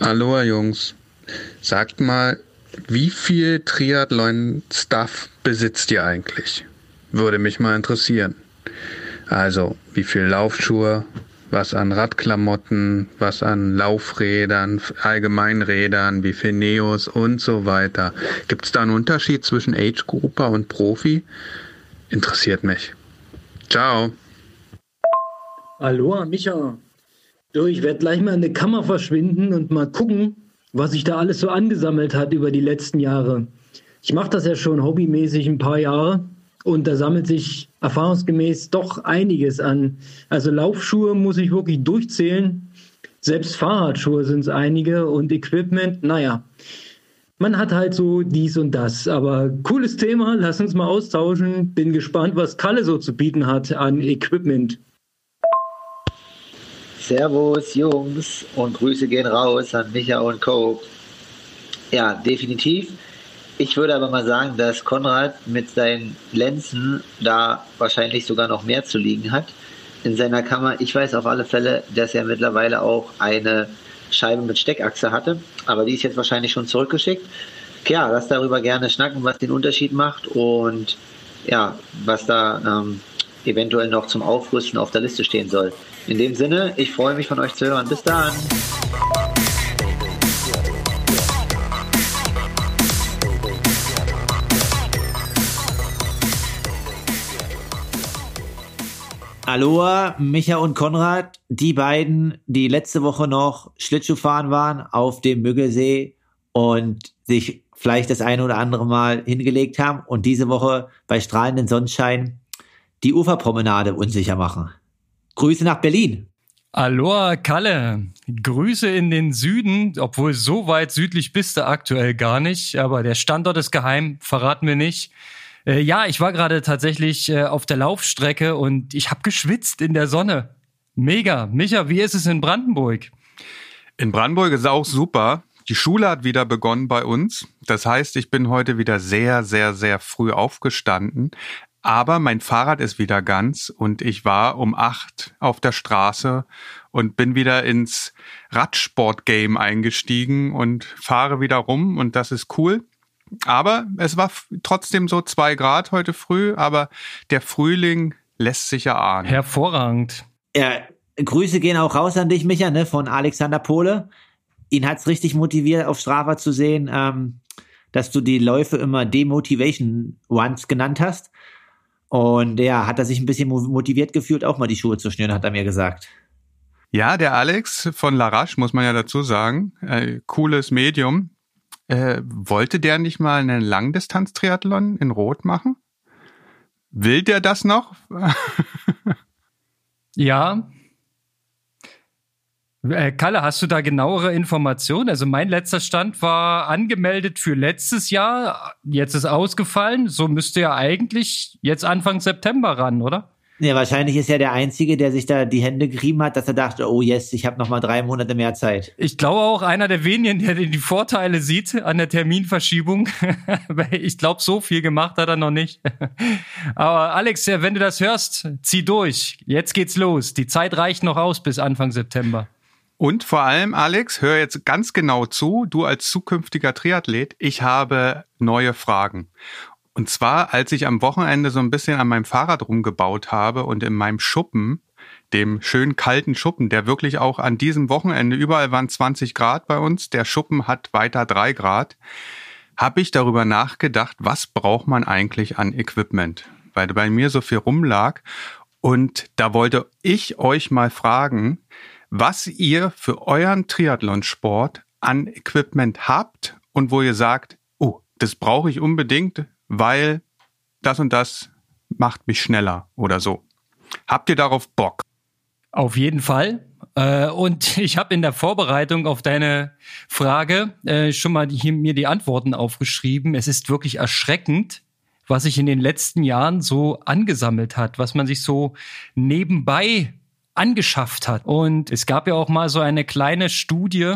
Aloha Jungs, sagt mal, wie viel Triathlon-Stuff besitzt ihr eigentlich? Würde mich mal interessieren. Also, wie viel Laufschuhe, was an Radklamotten, was an Laufrädern, Allgemeinrädern, wie viel Neos und so weiter. Gibt es da einen Unterschied zwischen Age-Grupper und Profi? Interessiert mich. Ciao. Aloha, Micha. Du, ich werde gleich mal in die Kammer verschwinden und mal gucken, was sich da alles so angesammelt hat über die letzten Jahre. Ich mache das ja schon hobbymäßig ein paar Jahre und da sammelt sich erfahrungsgemäß doch einiges an. Also Laufschuhe muss ich wirklich durchzählen. Selbst Fahrradschuhe sind es einige und Equipment, naja. Man hat halt so dies und das. Aber cooles Thema, lass uns mal austauschen. Bin gespannt, was Kalle so zu bieten hat an Equipment. Servus, Jungs, und Grüße gehen raus an Micha und Co. Ja, definitiv. Ich würde aber mal sagen, dass Konrad mit seinen Lenzen da wahrscheinlich sogar noch mehr zu liegen hat in seiner Kammer. Ich weiß auf alle Fälle, dass er mittlerweile auch eine Scheibe mit Steckachse hatte, aber die ist jetzt wahrscheinlich schon zurückgeschickt. Ja, lass darüber gerne schnacken, was den Unterschied macht und ja, was da ähm, eventuell noch zum Aufrüsten auf der Liste stehen soll. In dem Sinne, ich freue mich von euch zu hören. Bis dann. Aloha, Micha und Konrad, die beiden, die letzte Woche noch Schlittschuhfahren waren auf dem Müggelsee und sich vielleicht das eine oder andere Mal hingelegt haben und diese Woche bei strahlendem Sonnenschein die Uferpromenade unsicher machen. Grüße nach Berlin. Aloha Kalle, Grüße in den Süden, obwohl so weit südlich bist du aktuell gar nicht, aber der Standort ist geheim, verraten wir nicht. Äh, ja, ich war gerade tatsächlich äh, auf der Laufstrecke und ich habe geschwitzt in der Sonne. Mega. Micha, wie ist es in Brandenburg? In Brandenburg ist es auch super. Die Schule hat wieder begonnen bei uns. Das heißt, ich bin heute wieder sehr, sehr, sehr früh aufgestanden. Aber mein Fahrrad ist wieder ganz und ich war um acht auf der Straße und bin wieder ins Radsport-Game eingestiegen und fahre wieder rum und das ist cool. Aber es war trotzdem so zwei Grad heute früh, aber der Frühling lässt sich ja ahnen. Hervorragend. Ja, Grüße gehen auch raus an dich, Micha, ne, von Alexander Pohle. Ihn hat's richtig motiviert, auf Strava zu sehen, ähm, dass du die Läufe immer Demotivation Ones genannt hast. Und ja, hat er sich ein bisschen motiviert gefühlt, auch mal die Schuhe zu schnüren, hat er mir gesagt. Ja, der Alex von Larache, muss man ja dazu sagen, äh, cooles Medium. Äh, wollte der nicht mal einen Langdistanz-Triathlon in Rot machen? Will der das noch? ja, äh, Kalle, hast du da genauere Informationen? Also mein letzter Stand war angemeldet für letztes Jahr, jetzt ist ausgefallen. So müsste ja eigentlich jetzt Anfang September ran, oder? Ja, wahrscheinlich ist er der Einzige, der sich da die Hände gerieben hat, dass er dachte, oh yes, ich habe noch mal drei Monate mehr Zeit. Ich glaube auch einer der wenigen, der die Vorteile sieht an der Terminverschiebung. ich glaube, so viel gemacht hat er noch nicht. Aber Alex, wenn du das hörst, zieh durch. Jetzt geht's los. Die Zeit reicht noch aus bis Anfang September. Und vor allem, Alex, hör jetzt ganz genau zu, du als zukünftiger Triathlet, ich habe neue Fragen. Und zwar, als ich am Wochenende so ein bisschen an meinem Fahrrad rumgebaut habe und in meinem Schuppen, dem schön kalten Schuppen, der wirklich auch an diesem Wochenende, überall waren 20 Grad bei uns, der Schuppen hat weiter drei Grad, habe ich darüber nachgedacht, was braucht man eigentlich an Equipment? Weil bei mir so viel rumlag. Und da wollte ich euch mal fragen, was ihr für euren Triathlonsport an Equipment habt und wo ihr sagt, oh, das brauche ich unbedingt, weil das und das macht mich schneller oder so. Habt ihr darauf Bock? Auf jeden Fall. Äh, und ich habe in der Vorbereitung auf deine Frage äh, schon mal hier mir die Antworten aufgeschrieben. Es ist wirklich erschreckend, was sich in den letzten Jahren so angesammelt hat, was man sich so nebenbei angeschafft hat. Und es gab ja auch mal so eine kleine Studie,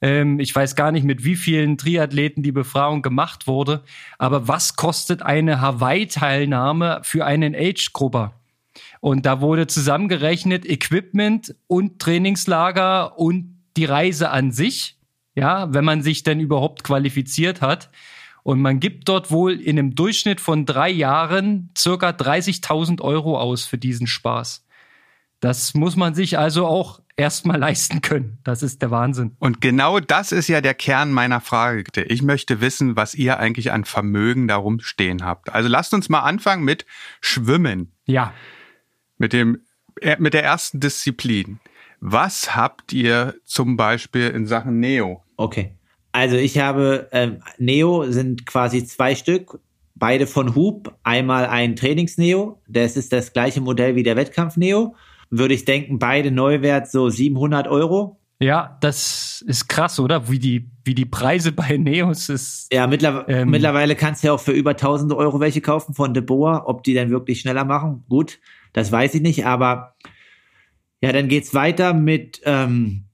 ähm, ich weiß gar nicht, mit wie vielen Triathleten die Befragung gemacht wurde, aber was kostet eine Hawaii-Teilnahme für einen Age-Grupper? Und da wurde zusammengerechnet Equipment und Trainingslager und die Reise an sich. ja, wenn man sich denn überhaupt qualifiziert hat. Und man gibt dort wohl in einem Durchschnitt von drei Jahren circa 30.000 Euro aus für diesen Spaß. Das muss man sich also auch erstmal leisten können. Das ist der Wahnsinn. Und genau das ist ja der Kern meiner Frage. Ich möchte wissen, was ihr eigentlich an Vermögen darum stehen habt. Also lasst uns mal anfangen mit Schwimmen. Ja. Mit dem, äh, mit der ersten Disziplin. Was habt ihr zum Beispiel in Sachen Neo? Okay. Also ich habe ähm, Neo sind quasi zwei Stück, beide von Hub. Einmal ein Trainings-Neo, das ist das gleiche Modell wie der Wettkampf-Neo. Würde ich denken, beide Neuwert so 700 Euro. Ja, das ist krass, oder? Wie die, wie die Preise bei Neos ist. Ja, mittler ähm, mittlerweile kannst du ja auch für über 1000 Euro welche kaufen von Deboa. Ob die dann wirklich schneller machen, gut, das weiß ich nicht. Aber ja, dann geht's weiter mit ähm,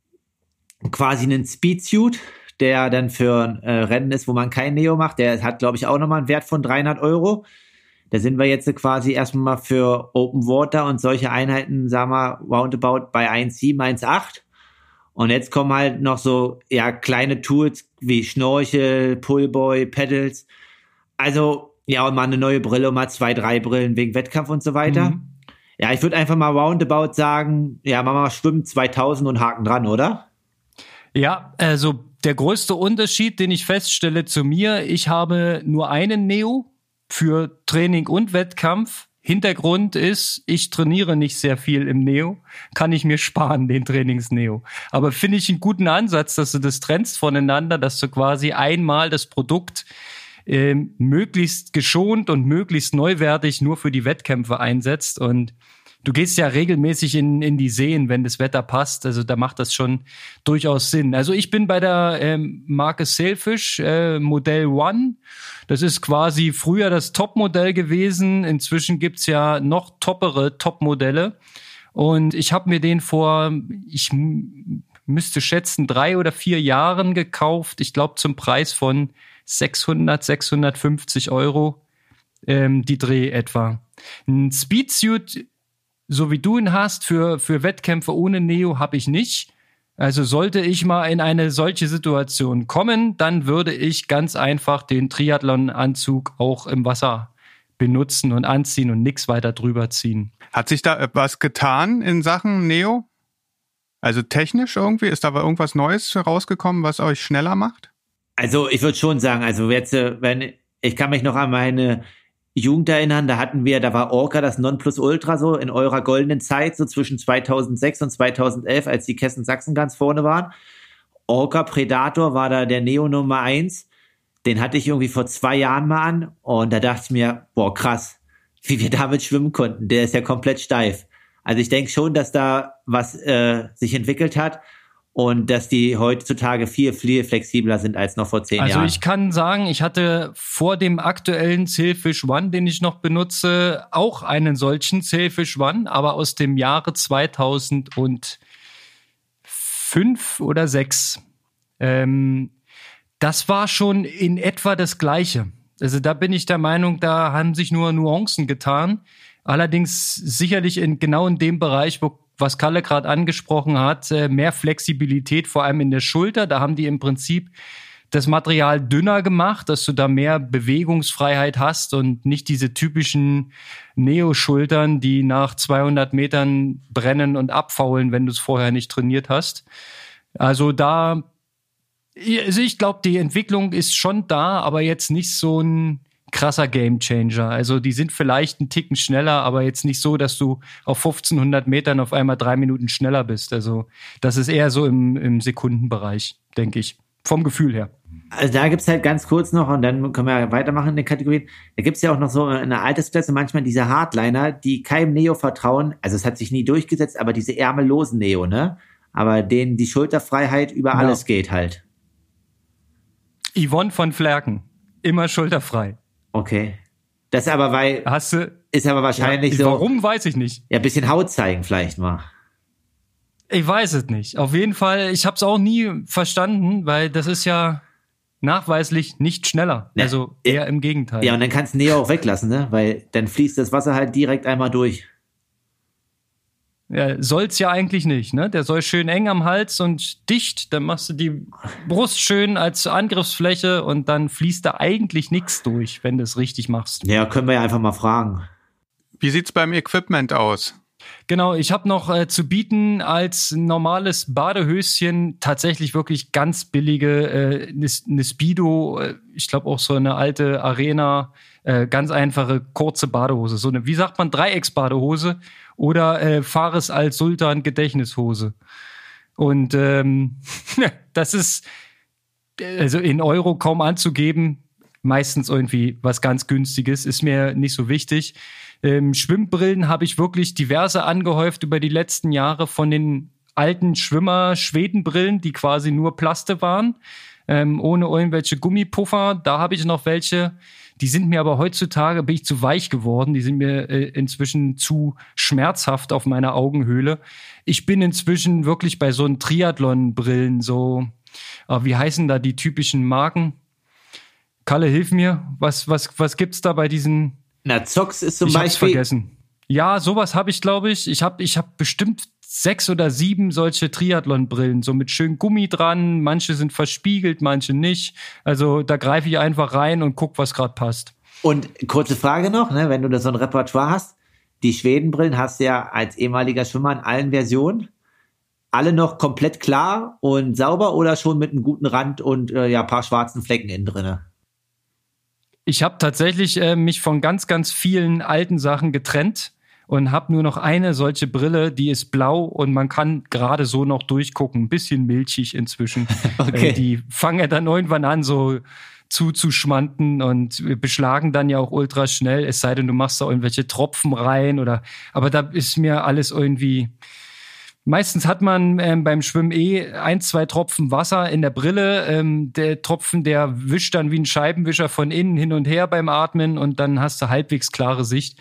quasi einen Speedsuit der dann für äh, Rennen ist, wo man kein Neo macht. Der hat, glaube ich, auch nochmal einen Wert von 300 Euro. Da sind wir jetzt quasi erstmal für Open Water und solche Einheiten, sagen wir, roundabout bei 1,7, 1,8. Und jetzt kommen halt noch so, ja, kleine Tools wie Schnorchel, Pullboy, Pedals. Also, ja, und mal eine neue Brille und mal zwei, drei Brillen wegen Wettkampf und so weiter. Mhm. Ja, ich würde einfach mal roundabout sagen, ja, machen wir mal Schwimmen 2000 und Haken dran, oder? Ja, also der größte Unterschied, den ich feststelle zu mir, ich habe nur einen Neo für Training und Wettkampf. Hintergrund ist, ich trainiere nicht sehr viel im Neo, kann ich mir sparen, den Trainings-Neo. Aber finde ich einen guten Ansatz, dass du das trennst voneinander, dass du quasi einmal das Produkt äh, möglichst geschont und möglichst neuwertig nur für die Wettkämpfe einsetzt und du gehst ja regelmäßig in, in die Seen, wenn das Wetter passt. Also da macht das schon durchaus Sinn. Also ich bin bei der ähm, Marke Sailfish äh, Modell One. Das ist quasi früher das Topmodell gewesen. Inzwischen gibt's ja noch toppere Topmodelle. Und ich habe mir den vor, ich müsste schätzen, drei oder vier Jahren gekauft. Ich glaube zum Preis von 600, 650 Euro ähm, die Dreh etwa. Ein Speedsuit so wie du ihn hast für, für Wettkämpfe ohne Neo, habe ich nicht. Also sollte ich mal in eine solche Situation kommen, dann würde ich ganz einfach den Triathlon-Anzug auch im Wasser benutzen und anziehen und nichts weiter drüber ziehen. Hat sich da was getan in Sachen Neo? Also technisch irgendwie? Ist da irgendwas Neues rausgekommen, was euch schneller macht? Also ich würde schon sagen, also jetzt, äh, wenn ich kann mich noch an meine Jugend erinnern, da hatten wir, da war Orca das Nonplusultra so in eurer goldenen Zeit, so zwischen 2006 und 2011, als die Kessen Sachsen ganz vorne waren. Orca Predator war da der Neo Nummer eins. Den hatte ich irgendwie vor zwei Jahren mal an und da dachte ich mir, boah, krass, wie wir damit schwimmen konnten. Der ist ja komplett steif. Also ich denke schon, dass da was äh, sich entwickelt hat und dass die heutzutage viel, viel flexibler sind als noch vor zehn also Jahren. Also ich kann sagen, ich hatte vor dem aktuellen Sailfish One, den ich noch benutze, auch einen solchen Sailfish One, aber aus dem Jahre 2005 oder 6. Ähm, das war schon in etwa das Gleiche. Also da bin ich der Meinung, da haben sich nur Nuancen getan. Allerdings sicherlich in genau in dem Bereich, wo was Kalle gerade angesprochen hat, äh, mehr Flexibilität, vor allem in der Schulter. Da haben die im Prinzip das Material dünner gemacht, dass du da mehr Bewegungsfreiheit hast und nicht diese typischen Neo-Schultern, die nach 200 Metern brennen und abfaulen, wenn du es vorher nicht trainiert hast. Also da, also ich glaube, die Entwicklung ist schon da, aber jetzt nicht so ein krasser Gamechanger. Also die sind vielleicht einen Ticken schneller, aber jetzt nicht so, dass du auf 1500 Metern auf einmal drei Minuten schneller bist. Also das ist eher so im, im Sekundenbereich, denke ich. Vom Gefühl her. Also da gibt's halt ganz kurz noch, und dann können wir weitermachen in den Kategorien, da gibt's ja auch noch so in der Altersklasse manchmal diese Hardliner, die keinem Neo vertrauen. Also es hat sich nie durchgesetzt, aber diese ärmellosen Neo, ne? Aber denen die Schulterfreiheit über ja. alles geht halt. Yvonne von Flerken. Immer schulterfrei. Okay. Das ist aber weil. Hast du. Ist aber wahrscheinlich ja, so. Warum weiß ich nicht. Ja, bisschen Haut zeigen vielleicht mal. Ich weiß es nicht. Auf jeden Fall, ich habe es auch nie verstanden, weil das ist ja nachweislich nicht schneller. Ja, also eher im Gegenteil. Ja, und dann kannst du Neo auch weglassen, ne? Weil dann fließt das Wasser halt direkt einmal durch. Ja, soll's ja eigentlich nicht, ne? Der soll schön eng am Hals und dicht, dann machst du die Brust schön als Angriffsfläche und dann fließt da eigentlich nichts durch, wenn du es richtig machst. Ja, können wir ja einfach mal fragen. Wie sieht's beim Equipment aus? Genau, ich habe noch äh, zu bieten als normales Badehöschen tatsächlich wirklich ganz billige, äh, eine Speedo, äh, ich glaube auch so eine alte Arena, äh, ganz einfache kurze Badehose, so eine, wie sagt man, Dreiecksbadehose oder äh, Fares als Sultan Gedächtnishose. Und ähm, das ist also in Euro kaum anzugeben, meistens irgendwie was ganz günstiges, ist mir nicht so wichtig. Ähm, Schwimmbrillen habe ich wirklich diverse angehäuft über die letzten Jahre von den alten Schwimmer-Schwedenbrillen, die quasi nur Plaste waren, ähm, ohne irgendwelche Gummipuffer. Da habe ich noch welche. Die sind mir aber heutzutage, bin ich zu weich geworden. Die sind mir äh, inzwischen zu schmerzhaft auf meiner Augenhöhle. Ich bin inzwischen wirklich bei so einen Triathlon-Brillen, so, äh, wie heißen da die typischen Marken? Kalle, hilf mir. Was, was, was gibt's da bei diesen na, Zox ist zum ich Beispiel. vergessen. Ja, sowas habe ich, glaube ich. Ich habe ich hab bestimmt sechs oder sieben solche Triathlon-Brillen, so mit schön Gummi dran. Manche sind verspiegelt, manche nicht. Also da greife ich einfach rein und guck, was gerade passt. Und kurze Frage noch, ne, wenn du da so ein Repertoire hast, die Schwedenbrillen hast du ja als ehemaliger Schwimmer in allen Versionen. Alle noch komplett klar und sauber oder schon mit einem guten Rand und äh, ja, paar schwarzen Flecken innen drinne? Ich habe tatsächlich äh, mich von ganz, ganz vielen alten Sachen getrennt und habe nur noch eine solche Brille, die ist blau und man kann gerade so noch durchgucken. Ein bisschen milchig inzwischen. okay. Äh, die fangen ja dann irgendwann an, so zuzuschmanden und beschlagen dann ja auch ultra schnell, es sei denn, du machst da irgendwelche Tropfen rein oder, aber da ist mir alles irgendwie, Meistens hat man ähm, beim Schwimmen eh ein, zwei Tropfen Wasser in der Brille. Ähm, der Tropfen, der wischt dann wie ein Scheibenwischer von innen hin und her beim Atmen und dann hast du halbwegs klare Sicht.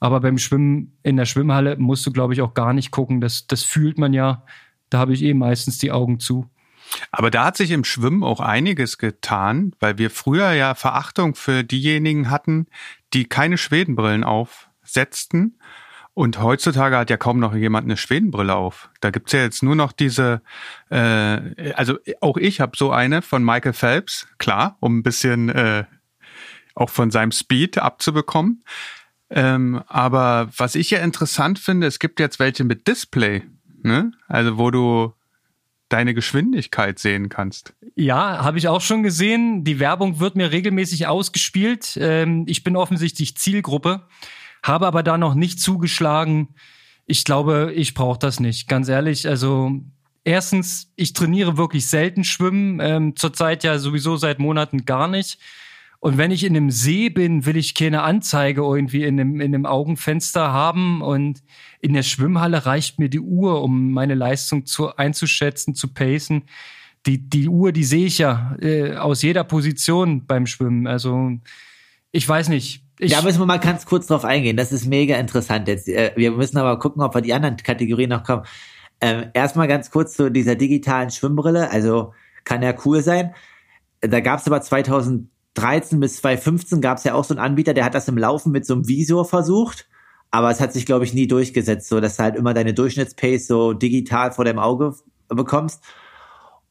Aber beim Schwimmen in der Schwimmhalle musst du, glaube ich, auch gar nicht gucken. Das, das fühlt man ja. Da habe ich eh meistens die Augen zu. Aber da hat sich im Schwimmen auch einiges getan, weil wir früher ja Verachtung für diejenigen hatten, die keine Schwedenbrillen aufsetzten und heutzutage hat ja kaum noch jemand eine Schwedenbrille auf. Da gibt's ja jetzt nur noch diese, äh, also auch ich habe so eine von Michael Phelps, klar, um ein bisschen äh, auch von seinem Speed abzubekommen. Ähm, aber was ich ja interessant finde, es gibt jetzt welche mit Display, ne? Also wo du deine Geschwindigkeit sehen kannst. Ja, habe ich auch schon gesehen. Die Werbung wird mir regelmäßig ausgespielt. Ähm, ich bin offensichtlich Zielgruppe habe aber da noch nicht zugeschlagen. Ich glaube, ich brauche das nicht. Ganz ehrlich, also erstens, ich trainiere wirklich selten Schwimmen, ähm, zurzeit ja sowieso seit Monaten gar nicht. Und wenn ich in einem See bin, will ich keine Anzeige irgendwie in einem, in einem Augenfenster haben. Und in der Schwimmhalle reicht mir die Uhr, um meine Leistung zu, einzuschätzen, zu pacen. Die, die Uhr, die sehe ich ja äh, aus jeder Position beim Schwimmen. Also ich weiß nicht. Ich da müssen wir mal ganz kurz drauf eingehen. Das ist mega interessant jetzt. Äh, wir müssen aber gucken, ob wir die anderen Kategorien noch kommen. Ähm, erstmal ganz kurz zu dieser digitalen Schwimmbrille. Also kann ja cool sein. Da gab es aber 2013 bis 2015 gab es ja auch so einen Anbieter, der hat das im Laufen mit so einem Visor versucht. Aber es hat sich, glaube ich, nie durchgesetzt, so dass du halt immer deine Durchschnittspace so digital vor deinem Auge bekommst.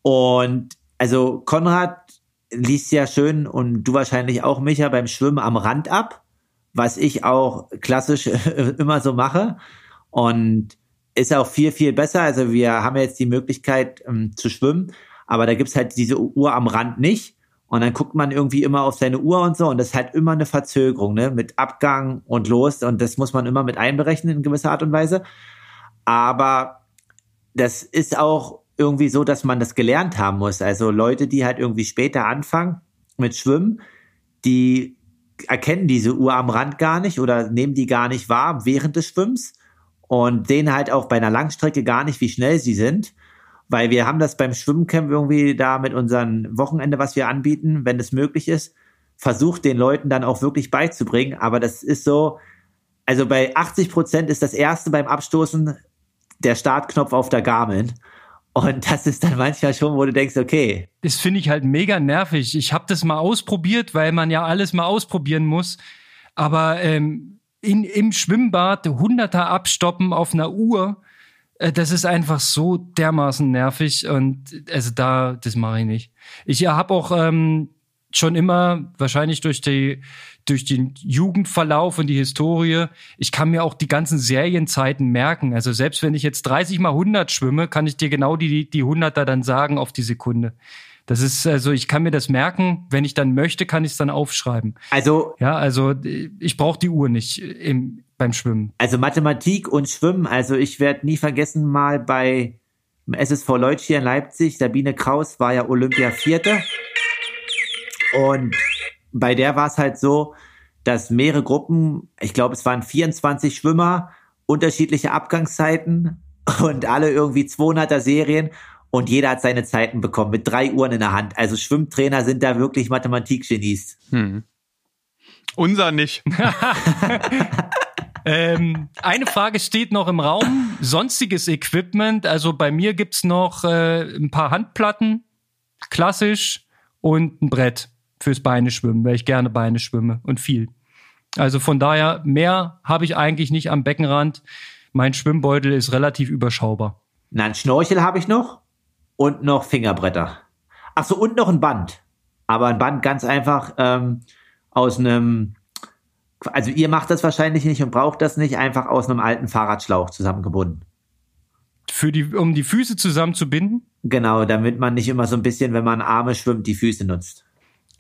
Und also Konrad liest ja schön und du wahrscheinlich auch, Micha, beim Schwimmen am Rand ab, was ich auch klassisch immer so mache. Und ist auch viel, viel besser. Also wir haben jetzt die Möglichkeit ähm, zu schwimmen, aber da gibt's halt diese Uhr am Rand nicht. Und dann guckt man irgendwie immer auf seine Uhr und so und das ist halt immer eine Verzögerung, ne? Mit Abgang und los. Und das muss man immer mit einberechnen in gewisser Art und Weise. Aber das ist auch irgendwie so, dass man das gelernt haben muss. Also Leute, die halt irgendwie später anfangen mit Schwimmen, die erkennen diese Uhr am Rand gar nicht oder nehmen die gar nicht wahr während des Schwimmens und sehen halt auch bei einer Langstrecke gar nicht, wie schnell sie sind. Weil wir haben das beim Schwimmcamp irgendwie da mit unserem Wochenende, was wir anbieten, wenn es möglich ist, versucht den Leuten dann auch wirklich beizubringen. Aber das ist so, also bei 80 Prozent ist das erste beim Abstoßen der Startknopf auf der Garmin. Und das ist dann manchmal schon, wo du denkst, okay. Das finde ich halt mega nervig. Ich habe das mal ausprobiert, weil man ja alles mal ausprobieren muss. Aber ähm, in, im Schwimmbad Hunderter abstoppen auf einer Uhr, Äh, das ist einfach so dermaßen nervig und also da, das mache ich nicht. Ich habe auch ähm, schon immer, wahrscheinlich durch die durch den Jugendverlauf und die Historie, ich kann mir auch die ganzen Serienzeiten merken. Also selbst wenn ich jetzt 30 mal 100 schwimme, kann ich dir genau die die 100er dann sagen auf die Sekunde. Das ist also, ich kann mir das merken. Wenn ich dann möchte, kann ich es dann aufschreiben. Also ja, also ich brauche die Uhr nicht im, beim Schwimmen. Also Mathematik und Schwimmen. Also ich werde nie vergessen mal bei SSV Leutsch hier in Leipzig. Sabine Kraus war ja Olympia Vierte und bei der war es halt so, dass mehrere Gruppen, ich glaube, es waren 24 Schwimmer, unterschiedliche Abgangszeiten und alle irgendwie 200er Serien und jeder hat seine Zeiten bekommen mit drei Uhren in der Hand. Also Schwimmtrainer sind da wirklich Mathematikgenies. Hm. Unser nicht. ähm, eine Frage steht noch im Raum. Sonstiges Equipment. Also bei mir gibt's noch äh, ein paar Handplatten, klassisch, und ein Brett fürs Beine schwimmen, weil ich gerne Beine schwimme und viel. Also von daher, mehr habe ich eigentlich nicht am Beckenrand. Mein Schwimmbeutel ist relativ überschaubar. Na, ein Schnorchel habe ich noch und noch Fingerbretter. Ach so, und noch ein Band. Aber ein Band ganz einfach ähm, aus einem, also ihr macht das wahrscheinlich nicht und braucht das nicht, einfach aus einem alten Fahrradschlauch zusammengebunden. Für die, um die Füße zusammenzubinden? Genau, damit man nicht immer so ein bisschen, wenn man Arme schwimmt, die Füße nutzt.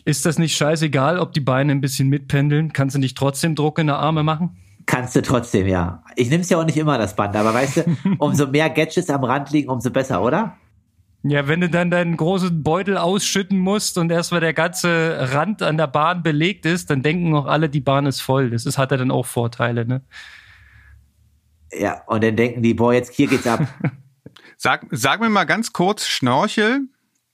Ist das nicht scheißegal, ob die Beine ein bisschen mitpendeln? Kannst du nicht trotzdem Druck in der Arme machen? Kannst du trotzdem, ja. Ich nehme es ja auch nicht immer, das Band, aber weißt du, umso mehr Gadgets am Rand liegen, umso besser, oder? Ja, wenn du dann deinen großen Beutel ausschütten musst und erstmal der ganze Rand an der Bahn belegt ist, dann denken auch alle, die Bahn ist voll. Das ist, hat ja dann auch Vorteile, ne? Ja, und dann denken die, boah, jetzt hier geht's ab. sag, sag mir mal ganz kurz, Schnorchel,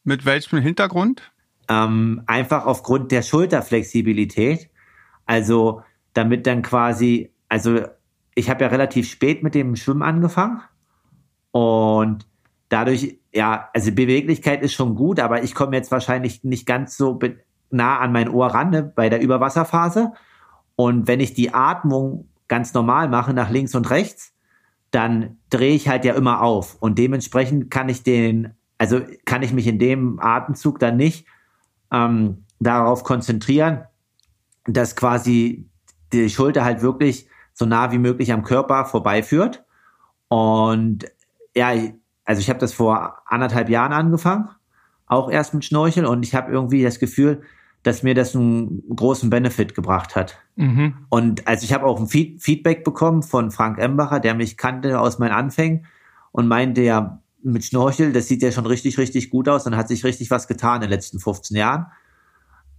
mit welchem Hintergrund? Ähm, einfach aufgrund der Schulterflexibilität. Also damit dann quasi, also ich habe ja relativ spät mit dem Schwimmen angefangen und dadurch, ja, also Beweglichkeit ist schon gut, aber ich komme jetzt wahrscheinlich nicht ganz so nah an mein Ohr ran ne, bei der Überwasserphase. Und wenn ich die Atmung ganz normal mache nach links und rechts, dann drehe ich halt ja immer auf und dementsprechend kann ich den, also kann ich mich in dem Atemzug dann nicht ähm, darauf konzentrieren, dass quasi die Schulter halt wirklich so nah wie möglich am Körper vorbeiführt. Und ja, also ich habe das vor anderthalb Jahren angefangen, auch erst mit Schnorchel und ich habe irgendwie das Gefühl, dass mir das einen großen Benefit gebracht hat. Mhm. Und also ich habe auch ein Feed Feedback bekommen von Frank Embacher, der mich kannte aus meinen Anfängen und meinte ja, mit Schnorchel, das sieht ja schon richtig, richtig gut aus und hat sich richtig was getan in den letzten 15 Jahren.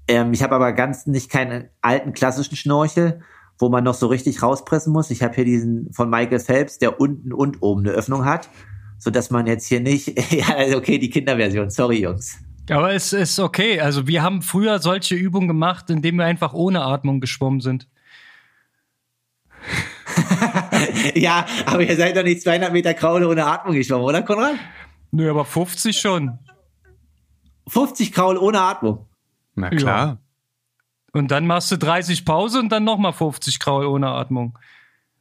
Ähm, ich habe aber ganz nicht keinen alten klassischen Schnorchel, wo man noch so richtig rauspressen muss. Ich habe hier diesen von Michael Phelps, der unten und oben eine Öffnung hat, so dass man jetzt hier nicht, ja, also okay, die Kinderversion, sorry Jungs. Aber es ist okay. Also wir haben früher solche Übungen gemacht, indem wir einfach ohne Atmung geschwommen sind. ja, aber ihr seid doch nicht 200 Meter Kraule ohne Atmung geschwommen, oder Konrad? Nö, aber 50 schon. 50 Kraul ohne Atmung. Na klar. Ja. Und dann machst du 30 Pause und dann nochmal 50 Kraul ohne Atmung.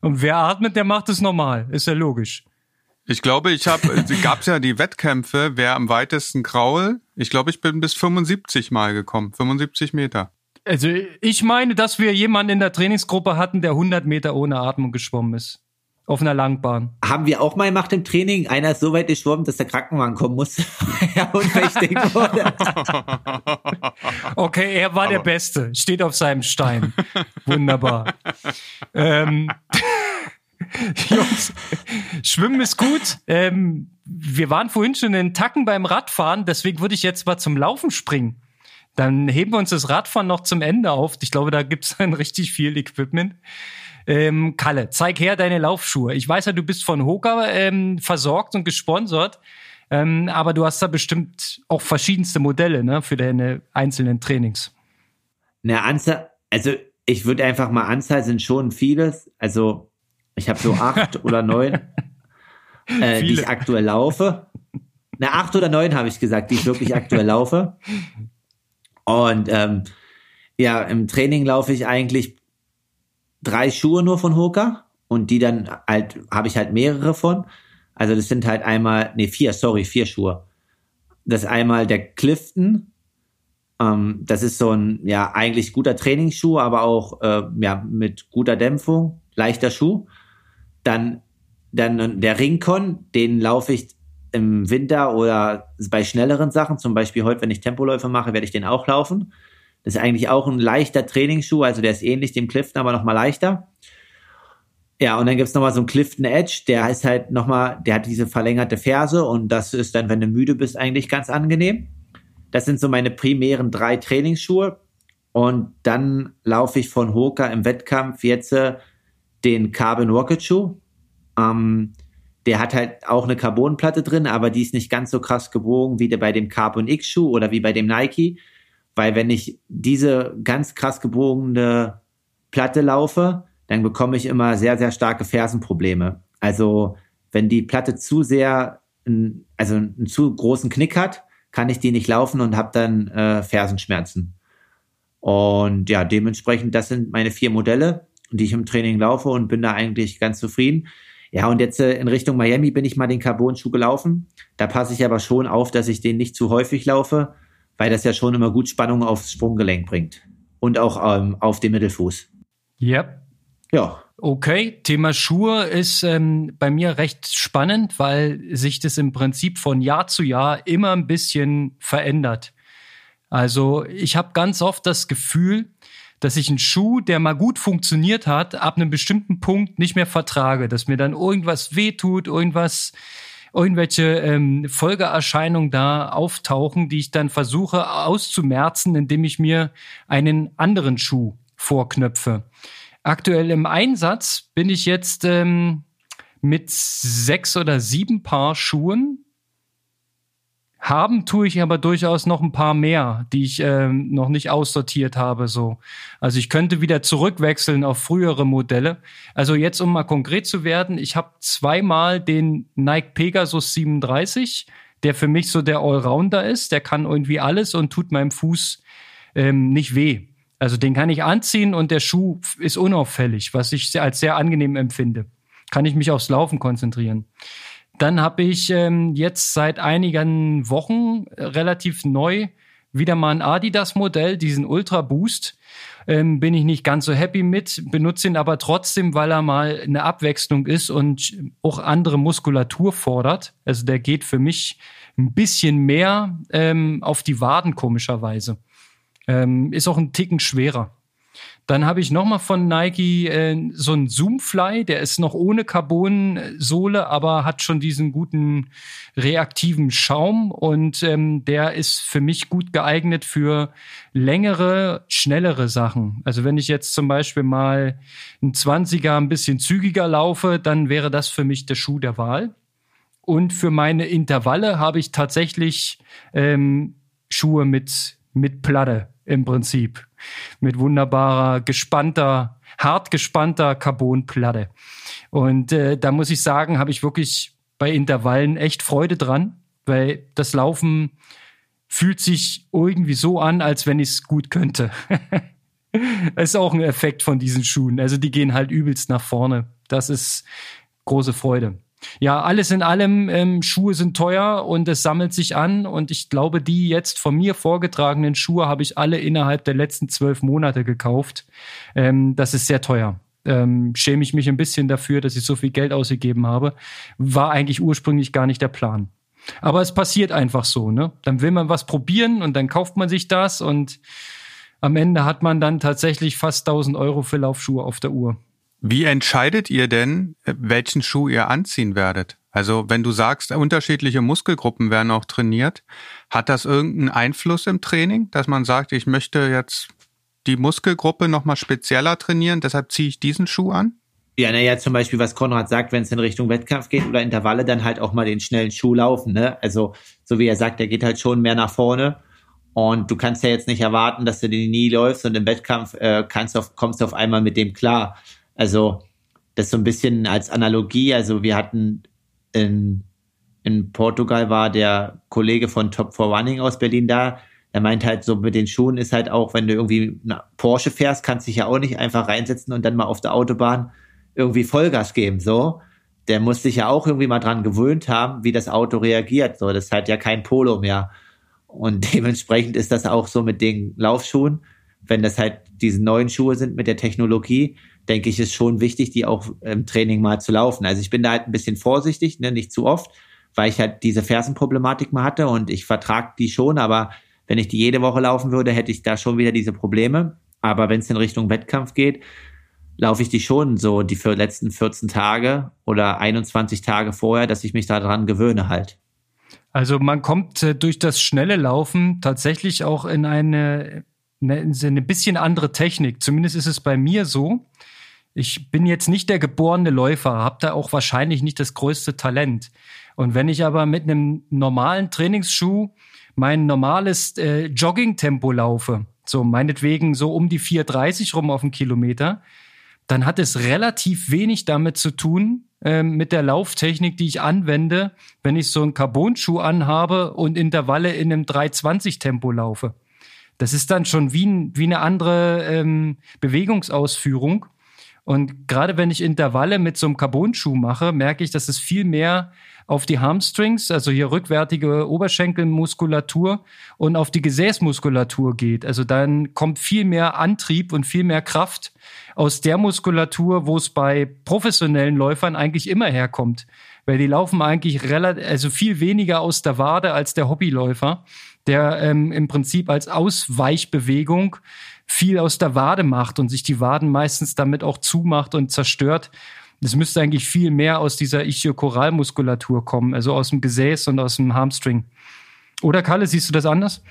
Und wer atmet, der macht es normal. Ist ja logisch. Ich glaube, ich habe, gab's ja die Wettkämpfe, wer am weitesten kraul. Ich glaube, ich bin bis 75 Mal gekommen, 75 Meter. Also ich meine, dass wir jemanden in der Trainingsgruppe hatten, der 100 Meter ohne Atmung geschwommen ist. Auf einer Langbahn. Haben wir auch mal gemacht im Training. Einer ist so weit geschwommen, dass der Krankenwagen kommen musste. ja, unmächtig wurde. okay, er war Aber. der Beste. Steht auf seinem Stein. Wunderbar. ähm, Jungs, Schwimmen ist gut. Ähm, wir waren vorhin schon in Tacken beim Radfahren, deswegen würde ich jetzt mal zum Laufen springen. Dann heben wir uns das Radfahren noch zum Ende auf. Ich glaube, da gibt es dann richtig viel Equipment. Ähm, Kalle, zeig her deine Laufschuhe. Ich weiß ja, du bist von Hoka ähm, versorgt und gesponsert, ähm, aber du hast da bestimmt auch verschiedenste Modelle ne, für deine einzelnen Trainings. Na, Anzahl, also ich würde einfach mal Anzahl sind schon vieles. Also ich habe so acht oder neun, äh, die ich aktuell laufe. Na, acht oder neun habe ich gesagt, die ich wirklich aktuell laufe. Und ähm, ja, im Training laufe ich eigentlich drei Schuhe nur von Hoka und die dann halt habe ich halt mehrere von. Also das sind halt einmal, nee, vier, sorry, vier Schuhe. Das ist einmal der Clifton. Ähm, das ist so ein, ja, eigentlich guter Trainingsschuh, aber auch, äh, ja, mit guter Dämpfung, leichter Schuh. Dann, dann der Rincon, den laufe ich im Winter oder bei schnelleren Sachen, zum Beispiel heute, wenn ich Tempoläufe mache, werde ich den auch laufen. Das ist eigentlich auch ein leichter Trainingsschuh, also der ist ähnlich dem Clifton, aber nochmal leichter. Ja, und dann gibt's nochmal so einen Clifton Edge, der ist halt nochmal, der hat diese verlängerte Ferse und das ist dann, wenn du müde bist, eigentlich ganz angenehm. Das sind so meine primären drei Trainingsschuhe. Und dann laufe ich von Hoka im Wettkampf jetzt äh, den Carbon Rocket Schuh. Ähm, der hat halt auch eine Carbonplatte drin, aber die ist nicht ganz so krass gebogen wie der bei dem Carbon X Schuh oder wie bei dem Nike. Weil wenn ich diese ganz krass gebogene Platte laufe, dann bekomme ich immer sehr, sehr starke Fersenprobleme. Also wenn die Platte zu sehr, also einen zu großen Knick hat, kann ich die nicht laufen und habe dann äh, Fersenschmerzen. Und ja, dementsprechend, das sind meine vier Modelle, die ich im Training laufe und bin da eigentlich ganz zufrieden. Ja, und jetzt äh, in Richtung Miami bin ich mal den Carbon-Schuh gelaufen. Da passe ich aber schon auf, dass ich den nicht zu häufig laufe, weil das ja schon immer gut Spannung aufs Sprunggelenk bringt. Und auch ähm, auf den Mittelfuß. Yep. Ja. Okay, Thema Schuhe ist ähm, bei mir recht spannend, weil sich das im Prinzip von Jahr zu Jahr immer ein bisschen verändert. Also ich habe ganz oft das Gefühl, dass ich einen Schuh, der mal gut funktioniert hat, ab einem bestimmten Punkt nicht mehr vertrage, dass mir dann irgendwas wehtut, irgendwas, irgendwelche ähm, Folgeerscheinungen da auftauchen, die ich dann versuche auszumerzen, indem ich mir einen anderen Schuh vorknöpfe. Aktuell im Einsatz bin ich jetzt ähm, mit sechs oder sieben Paar Schuhen haben tue ich aber durchaus noch ein paar mehr, die ich ähm, noch nicht aussortiert habe. So, also ich könnte wieder zurückwechseln auf frühere Modelle. Also jetzt, um mal konkret zu werden, ich habe zweimal den Nike Pegasus 37, der für mich so der Allrounder ist. Der kann irgendwie alles und tut meinem Fuß ähm, nicht weh. Also den kann ich anziehen und der Schuh ist unauffällig, was ich als sehr angenehm empfinde. Kann ich mich aufs Laufen konzentrieren. Dann habe ich ähm, jetzt seit einigen Wochen äh, relativ neu wieder mal ein Adidas-Modell, diesen Ultra Boost. Ähm, bin ich nicht ganz so happy mit, benutze ihn aber trotzdem, weil er mal eine Abwechslung ist und auch andere Muskulatur fordert. Also der geht für mich ein bisschen mehr ähm, auf die Waden komischerweise. Ähm, ist auch ein Ticken schwerer. Dann habe ich nochmal von Nike äh, so einen Zoomfly, der ist noch ohne Carbon-Sohle, aber hat schon diesen guten reaktiven Schaum und ähm, der ist für mich gut geeignet für längere, schnellere Sachen. Also wenn ich jetzt zum Beispiel mal ein 20er ein bisschen zügiger laufe, dann wäre das für mich der Schuh der Wahl. Und für meine Intervalle habe ich tatsächlich ähm, Schuhe mit, mit Platte im Prinzip. Mit wunderbarer, gespannter, hart gespannter Carbonplatte. Und äh, da muss ich sagen, habe ich wirklich bei Intervallen echt Freude dran, weil das Laufen fühlt sich irgendwie so an, als wenn ich es gut könnte. das ist auch ein Effekt von diesen Schuhen. Also die gehen halt übelst nach vorne. Das ist große Freude. Ja, alles in allem, ähm, Schuhe sind teuer und es sammelt sich an. Und ich glaube, die jetzt von mir vorgetragenen Schuhe habe ich alle innerhalb der letzten zwölf Monate gekauft. Ähm, das ist sehr teuer. Ähm, schäme ich mich ein bisschen dafür, dass ich so viel Geld ausgegeben habe. War eigentlich ursprünglich gar nicht der Plan. Aber es passiert einfach so, ne? Dann will man was probieren und dann kauft man sich das und am Ende hat man dann tatsächlich fast 1000 Euro für Laufschuhe auf der Uhr. Wie entscheidet ihr denn, äh, welchen Schuh ihr anziehen werdet? Also wenn du sagst, unterschiedliche Muskelgruppen werden auch trainiert, hat das irgendeinen Einfluss im Training, dass man sagt, ich möchte jetzt die Muskelgruppe nochmal spezieller trainieren, deshalb ziehe ich diesen Schuh an? Ja, naja, zum Beispiel, was Konrad sagt, wenn es in Richtung Wettkampf geht oder Intervalle, dann halt auch mal den schnellen Schuh laufen. Ne? Also, so wie er sagt, der geht halt schon mehr nach vorne. Und du kannst ja jetzt nicht erwarten, dass du den nie läufst und im Wettkampf äh, kannst auf, kommst du auf einmal mit dem klar. Also das so ein bisschen als Analogie. Also wir hatten in, in Portugal war der Kollege von Top 4 Running aus Berlin da. Er meint halt so mit den Schuhen ist halt auch, wenn du irgendwie Porsche fährst, kannst dich ja auch nicht einfach reinsetzen und dann mal auf der Autobahn irgendwie Vollgas geben, so. der muss sich ja auch irgendwie mal dran gewöhnt haben, wie das Auto reagiert. So, das hat ja kein Polo mehr. Und dementsprechend ist das auch so mit den Laufschuhen. Wenn das halt diese neuen Schuhe sind mit der Technologie, denke ich, ist schon wichtig, die auch im Training mal zu laufen. Also ich bin da halt ein bisschen vorsichtig, ne, nicht zu oft, weil ich halt diese Fersenproblematik mal hatte und ich vertrag die schon, aber wenn ich die jede Woche laufen würde, hätte ich da schon wieder diese Probleme. Aber wenn es in Richtung Wettkampf geht, laufe ich die schon so die letzten 14 Tage oder 21 Tage vorher, dass ich mich daran gewöhne halt. Also man kommt äh, durch das schnelle Laufen tatsächlich auch in eine, eine, eine bisschen andere Technik. Zumindest ist es bei mir so. Ich bin jetzt nicht der geborene Läufer, habe da auch wahrscheinlich nicht das größte Talent. Und wenn ich aber mit einem normalen Trainingsschuh mein normales äh, Jogging-Tempo laufe, so meinetwegen so um die 4,30 rum auf den Kilometer, dann hat es relativ wenig damit zu tun, äh, mit der Lauftechnik, die ich anwende, wenn ich so einen Carbon-Schuh anhabe und Intervalle in einem 320-Tempo laufe. Das ist dann schon wie, wie eine andere ähm, Bewegungsausführung. Und gerade wenn ich Intervalle mit so einem Carbon-Schuh mache, merke ich, dass es viel mehr auf die Hamstrings, also hier rückwärtige Oberschenkelmuskulatur und auf die Gesäßmuskulatur geht. Also dann kommt viel mehr Antrieb und viel mehr Kraft aus der Muskulatur, wo es bei professionellen Läufern eigentlich immer herkommt. Weil die laufen eigentlich relativ, also viel weniger aus der Wade als der Hobbyläufer, der ähm, im Prinzip als Ausweichbewegung viel aus der Wade macht und sich die Waden meistens damit auch zumacht und zerstört. Das müsste eigentlich viel mehr aus dieser Ichthyokoralmuskulatur kommen, also aus dem Gesäß und aus dem Hamstring. Oder Kalle, siehst du das anders?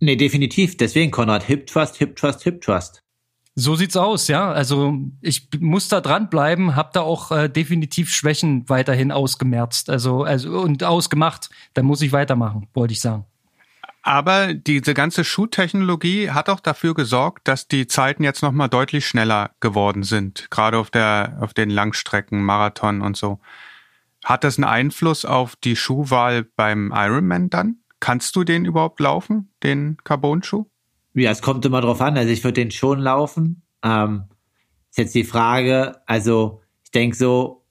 Nee, definitiv. Deswegen, Konrad, Hip Trust, Hip Trust, Hip Trust. So sieht's aus, ja. Also ich muss da dranbleiben, habe da auch äh, definitiv Schwächen weiterhin ausgemerzt, also also und ausgemacht. Da muss ich weitermachen, wollte ich sagen. Aber diese ganze Schuhtechnologie hat auch dafür gesorgt, dass die Zeiten jetzt nochmal deutlich schneller geworden sind, gerade auf der, auf den Langstrecken, Marathon und so. Hat das einen Einfluss auf die Schuhwahl beim Ironman dann? Kannst du den überhaupt laufen, den Carbon-Schuh? Ja, es kommt immer drauf an. Also ich würde den schon laufen. Ähm, ist jetzt die Frage, also ich denke so,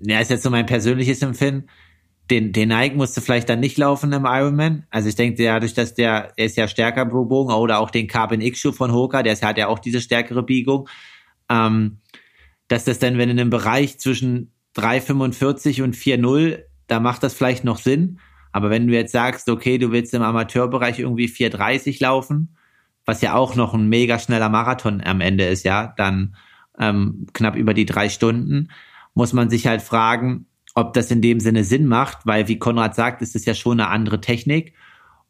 ja, ist jetzt so mein persönliches Empfinden den, den Nike musste vielleicht dann nicht laufen im Ironman. Also ich denke, dadurch, dass der, der ist ja stärker gebogen oder auch den Carbon X-Schuh von Hoka, der hat ja auch diese stärkere Biegung, ähm, dass das dann, wenn in einem Bereich zwischen 3,45 und 4,0, da macht das vielleicht noch Sinn. Aber wenn du jetzt sagst, okay, du willst im Amateurbereich irgendwie 4,30 laufen, was ja auch noch ein mega schneller Marathon am Ende ist, ja, dann ähm, knapp über die drei Stunden, muss man sich halt fragen, ob das in dem Sinne Sinn macht, weil wie Konrad sagt, ist es ja schon eine andere Technik.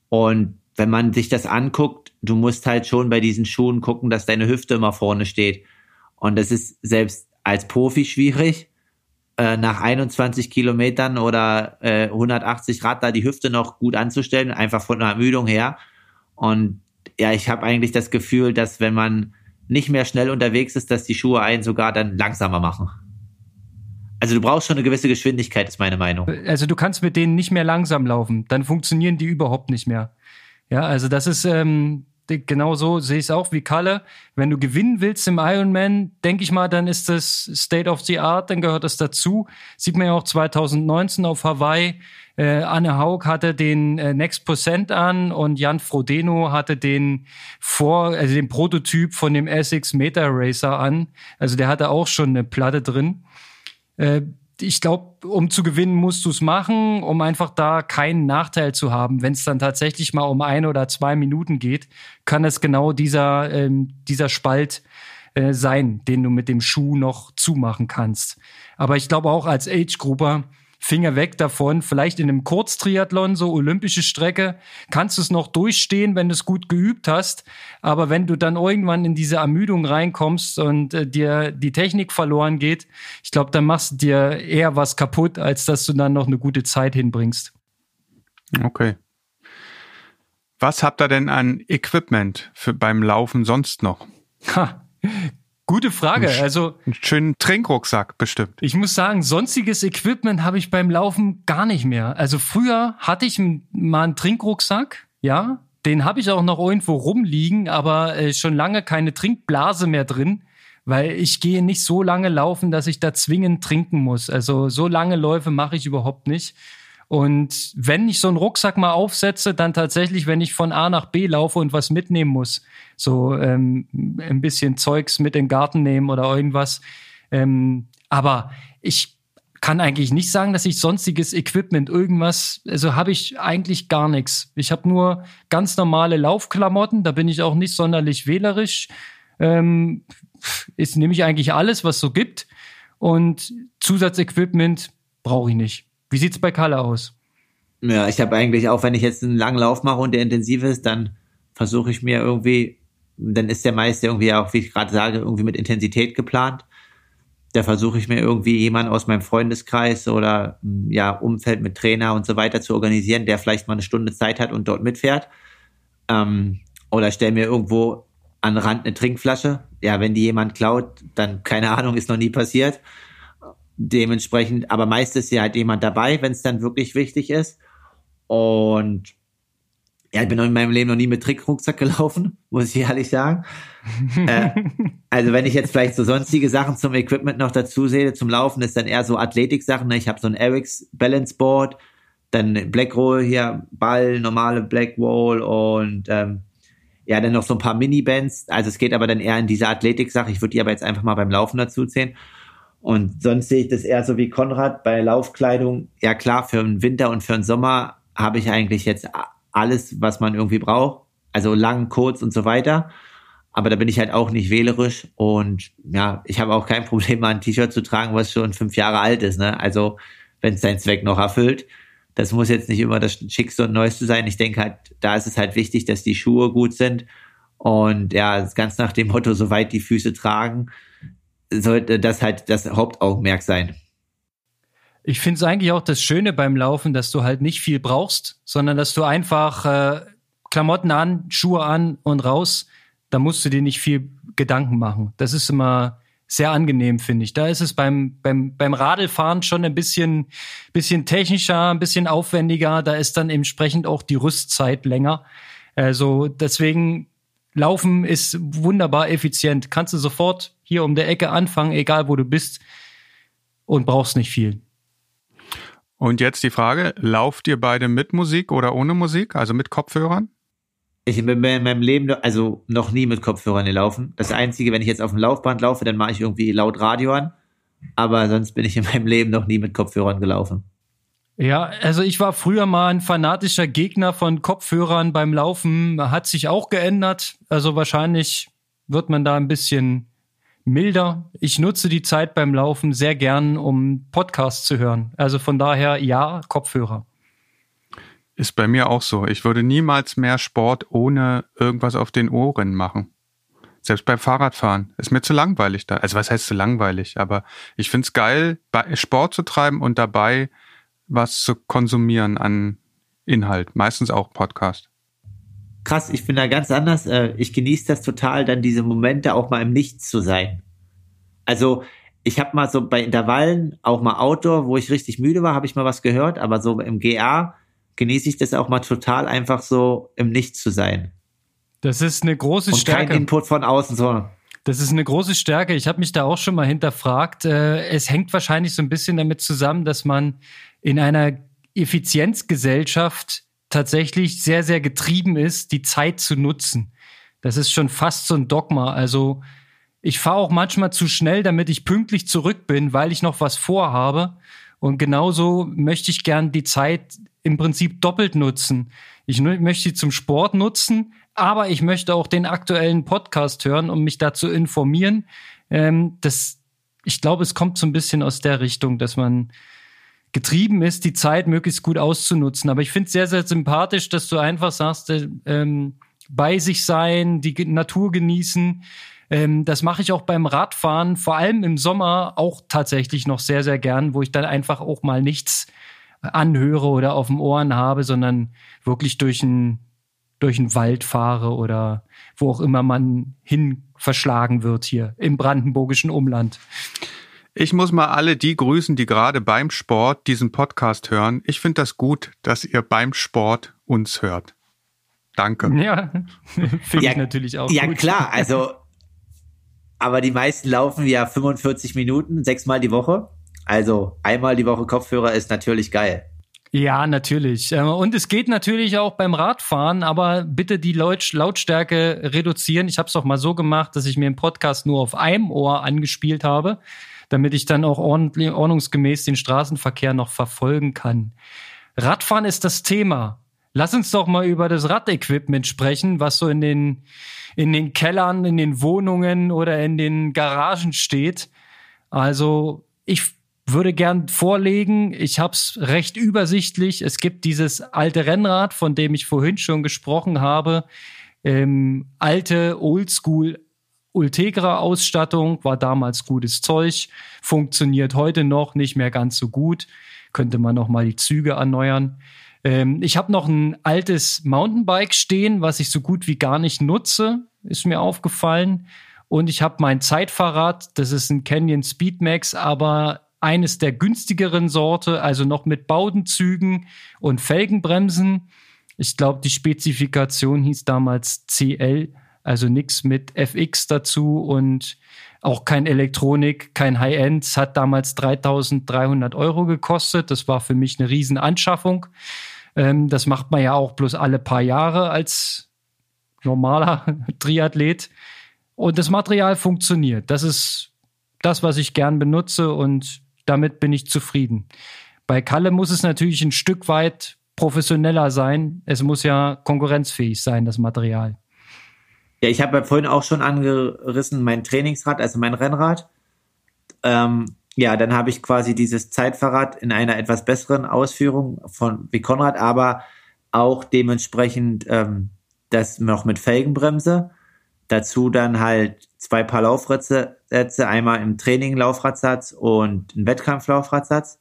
Und wenn man sich das anguckt, du musst halt schon bei diesen Schuhen gucken, dass deine Hüfte immer vorne steht. Und das ist selbst als Profi schwierig, äh, nach 21 Kilometern oder äh, 180 Grad da die Hüfte noch gut anzustellen, einfach von der Ermüdung her. Und ja, ich habe eigentlich das Gefühl, dass wenn man nicht mehr schnell unterwegs ist, dass die Schuhe einen sogar dann langsamer machen. Also du brauchst schon eine gewisse Geschwindigkeit, ist meine Meinung. Also du kannst mit denen nicht mehr langsam laufen, dann funktionieren die überhaupt nicht mehr. Ja, also das ist ähm, genau so sehe ich es auch wie Kalle. Wenn du gewinnen willst im Ironman, denke ich mal, dann ist das State of the Art, dann gehört das dazu. Sieht man ja auch 2019 auf Hawaii. Äh, Anne Haug hatte den äh, Next Percent an und Jan Frodeno hatte den vor, also den Prototyp von dem Essex Meta Racer an. Also der hatte auch schon eine Platte drin. Äh, ich glaube, um zu gewinnen, musst du es machen, um einfach da keinen Nachteil zu haben. Wenn es dann tatsächlich mal um ein oder zwei Minuten geht, kann es genau dieser, ähm, dieser Spalt äh, sein, den du mit dem Schuh noch zumachen kannst. Aber ich glaube auch als Age-Grupper, Finger weg davon. Vielleicht in einem Kurztriathlon, so olympische Strecke, kannst du es noch durchstehen, wenn du es gut geübt hast. Aber wenn du dann irgendwann in diese Ermüdung reinkommst und äh, dir die Technik verloren geht, ich glaube, dann machst du dir eher was kaputt, als dass du dann noch eine gute Zeit hinbringst. Okay. Was habt ihr denn an Equipment für beim Laufen sonst noch? Ha, Gute Frage. Also einen schönen Trinkrucksack bestimmt. Ich muss sagen, sonstiges Equipment habe ich beim Laufen gar nicht mehr. Also früher hatte ich mal einen Trinkrucksack, ja, den habe ich auch noch irgendwo rumliegen, aber äh, schon lange keine Trinkblase mehr drin, weil ich gehe nicht so lange laufen, dass ich da zwingend trinken muss. Also so lange Läufe mache ich überhaupt nicht. Und wenn ich so einen Rucksack mal aufsetze, dann tatsächlich, wenn ich von A nach B laufe und was mitnehmen muss, so ähm, ein bisschen Zeugs mit in den Garten nehmen oder irgendwas. Ähm, aber ich kann eigentlich nicht sagen, dass ich sonstiges Equipment irgendwas, also habe ich eigentlich gar nichts. Ich habe nur ganz normale Laufklamotten, da bin ich auch nicht sonderlich wählerisch. Ähm, ist nehme ich eigentlich alles, was so gibt. Und Zusatzequipment brauche ich nicht. Wie sieht's bei Kalle aus? Ja, ich habe eigentlich auch, wenn ich jetzt einen langen Lauf mache und der intensiv ist, dann versuche ich mir irgendwie, dann ist der meiste irgendwie auch, wie ich gerade sage, irgendwie mit Intensität geplant. Da versuche ich mir irgendwie jemanden aus meinem Freundeskreis oder ja Umfeld mit Trainer und so weiter zu organisieren, der vielleicht mal eine Stunde Zeit hat und dort mitfährt. Ähm, oder stell mir irgendwo an Rand eine Trinkflasche. Ja, wenn die jemand klaut, dann keine Ahnung, ist noch nie passiert dementsprechend, aber meist ist ja halt jemand dabei, wenn es dann wirklich wichtig ist. Und ja, ich bin in meinem Leben noch nie mit Trickrucksack gelaufen, muss ich ehrlich sagen. äh, also wenn ich jetzt vielleicht so sonstige Sachen zum Equipment noch dazu sehe, zum Laufen, ist dann eher so Athletik-Sachen. Ne? Ich habe so ein Erics Balance Board, dann Blackroll hier, Ball, normale Blackwall und ähm, ja, dann noch so ein paar Mini-Bands. Also es geht aber dann eher in diese Athletik-Sache. Ich würde die aber jetzt einfach mal beim Laufen dazu zählen. Und sonst sehe ich das eher so wie Konrad bei Laufkleidung. Ja klar, für den Winter und für den Sommer habe ich eigentlich jetzt alles, was man irgendwie braucht. Also lang, kurz und so weiter. Aber da bin ich halt auch nicht wählerisch und ja, ich habe auch kein Problem, mal ein T-Shirt zu tragen, was schon fünf Jahre alt ist. Ne? Also wenn es seinen Zweck noch erfüllt. Das muss jetzt nicht immer das Schickste und Neueste sein. Ich denke halt, da ist es halt wichtig, dass die Schuhe gut sind. Und ja, ganz nach dem Motto, soweit die Füße tragen, sollte das halt das Hauptaugenmerk sein. Ich finde es eigentlich auch das Schöne beim Laufen, dass du halt nicht viel brauchst, sondern dass du einfach äh, Klamotten an, Schuhe an und raus. Da musst du dir nicht viel Gedanken machen. Das ist immer sehr angenehm, finde ich. Da ist es beim, beim, beim Radlfahren schon ein bisschen, bisschen technischer, ein bisschen aufwendiger. Da ist dann entsprechend auch die Rüstzeit länger. Also deswegen Laufen ist wunderbar effizient. Kannst du sofort hier um der Ecke anfangen, egal wo du bist und brauchst nicht viel. Und jetzt die Frage, lauft ihr beide mit Musik oder ohne Musik, also mit Kopfhörern? Ich bin in meinem Leben also noch nie mit Kopfhörern gelaufen. Das Einzige, wenn ich jetzt auf dem Laufband laufe, dann mache ich irgendwie laut Radio an. Aber sonst bin ich in meinem Leben noch nie mit Kopfhörern gelaufen. Ja, also ich war früher mal ein fanatischer Gegner von Kopfhörern beim Laufen. Hat sich auch geändert. Also wahrscheinlich wird man da ein bisschen milder. Ich nutze die Zeit beim Laufen sehr gern, um Podcasts zu hören. Also von daher ja, Kopfhörer. Ist bei mir auch so. Ich würde niemals mehr Sport ohne irgendwas auf den Ohren machen. Selbst beim Fahrradfahren. Ist mir zu langweilig da. Also was heißt zu langweilig? Aber ich finde es geil, Sport zu treiben und dabei was zu konsumieren an Inhalt. Meistens auch Podcast krass, ich bin da ganz anders. Äh, ich genieße das total, dann diese Momente auch mal im Nichts zu sein. Also ich habe mal so bei Intervallen, auch mal Outdoor, wo ich richtig müde war, habe ich mal was gehört, aber so im GA genieße ich das auch mal total einfach so im Nichts zu sein. Das ist eine große Und Stärke. Kein Input von außen, so. Das ist eine große Stärke. Ich habe mich da auch schon mal hinterfragt. Äh, es hängt wahrscheinlich so ein bisschen damit zusammen, dass man in einer Effizienzgesellschaft tatsächlich sehr, sehr getrieben ist, die Zeit zu nutzen. Das ist schon fast so ein Dogma. Also ich fahre auch manchmal zu schnell, damit ich pünktlich zurück bin, weil ich noch was vorhabe. Und genauso möchte ich gern die Zeit im Prinzip doppelt nutzen. Ich möchte sie zum Sport nutzen, aber ich möchte auch den aktuellen Podcast hören, um mich dazu informieren. Ähm, das, ich glaube, es kommt so ein bisschen aus der Richtung, dass man getrieben ist, die Zeit möglichst gut auszunutzen. Aber ich finde es sehr, sehr sympathisch, dass du einfach sagst, äh, ähm, bei sich sein, die Natur genießen. Ähm, das mache ich auch beim Radfahren, vor allem im Sommer auch tatsächlich noch sehr, sehr gern, wo ich dann einfach auch mal nichts anhöre oder auf dem Ohren habe, sondern wirklich durch einen durch einen Wald fahre oder wo auch immer man hin verschlagen wird hier im brandenburgischen Umland. Ich muss mal alle die grüßen, die gerade beim Sport diesen Podcast hören. Ich finde das gut, dass ihr beim Sport uns hört. Danke. Ja, finde ja, ich natürlich auch. Ja, gut. klar, also aber die meisten laufen ja 45 Minuten, sechsmal die Woche. Also einmal die Woche Kopfhörer ist natürlich geil. Ja, natürlich. Äh, und es geht natürlich auch beim Radfahren, aber bitte die Lautstärke reduzieren. Ich habe es auch mal so gemacht, dass ich mir im Podcast nur auf einem Ohr angespielt habe, damit ich dann auch ordnungsgemäß den Straßenverkehr noch verfolgen kann. Radfahren ist das Thema. Lass uns doch mal über das Radequipment sprechen, was so in den, in den Kellern, in den Wohnungen oder in den Garagen steht. Also ich würde gern vorlegen. Ich habe es recht übersichtlich. Es gibt dieses alte Rennrad, von dem ich vorhin schon gesprochen habe. Ähm, alte Oldschool Ultegra-Ausstattung war damals gutes Zeug, funktioniert heute noch nicht mehr ganz so gut. Könnte man noch mal die Züge erneuern. Ähm, ich habe noch ein altes Mountainbike stehen, was ich so gut wie gar nicht nutze, ist mir aufgefallen. Und ich habe mein Zeitfahrrad, das ist ein Canyon Speedmax, aber eines der günstigeren Sorte, also noch mit Baudenzügen und Felgenbremsen. Ich glaube, die Spezifikation hieß damals CL, also nichts mit FX dazu und auch kein Elektronik, kein High-End. Es hat damals 3300 Euro gekostet. Das war für mich eine Riesenanschaffung. Ähm, das macht man ja auch bloß alle paar Jahre als normaler Triathlet. Und das Material funktioniert. Das ist das, was ich gern benutze und damit bin ich zufrieden. Bei Kalle muss es natürlich ein Stück weit professioneller sein. Es muss ja konkurrenzfähig sein, das Material. Ja, ich habe ja vorhin auch schon angerissen, mein Trainingsrad, also mein Rennrad. Ähm, ja, dann habe ich quasi dieses Zeitfahrrad in einer etwas besseren Ausführung von wie Konrad, aber auch dementsprechend ähm, das noch mit Felgenbremse. Dazu dann halt zwei Paar Laufradsätze, einmal im Training Laufradsatz und ein Wettkampflaufradsatz.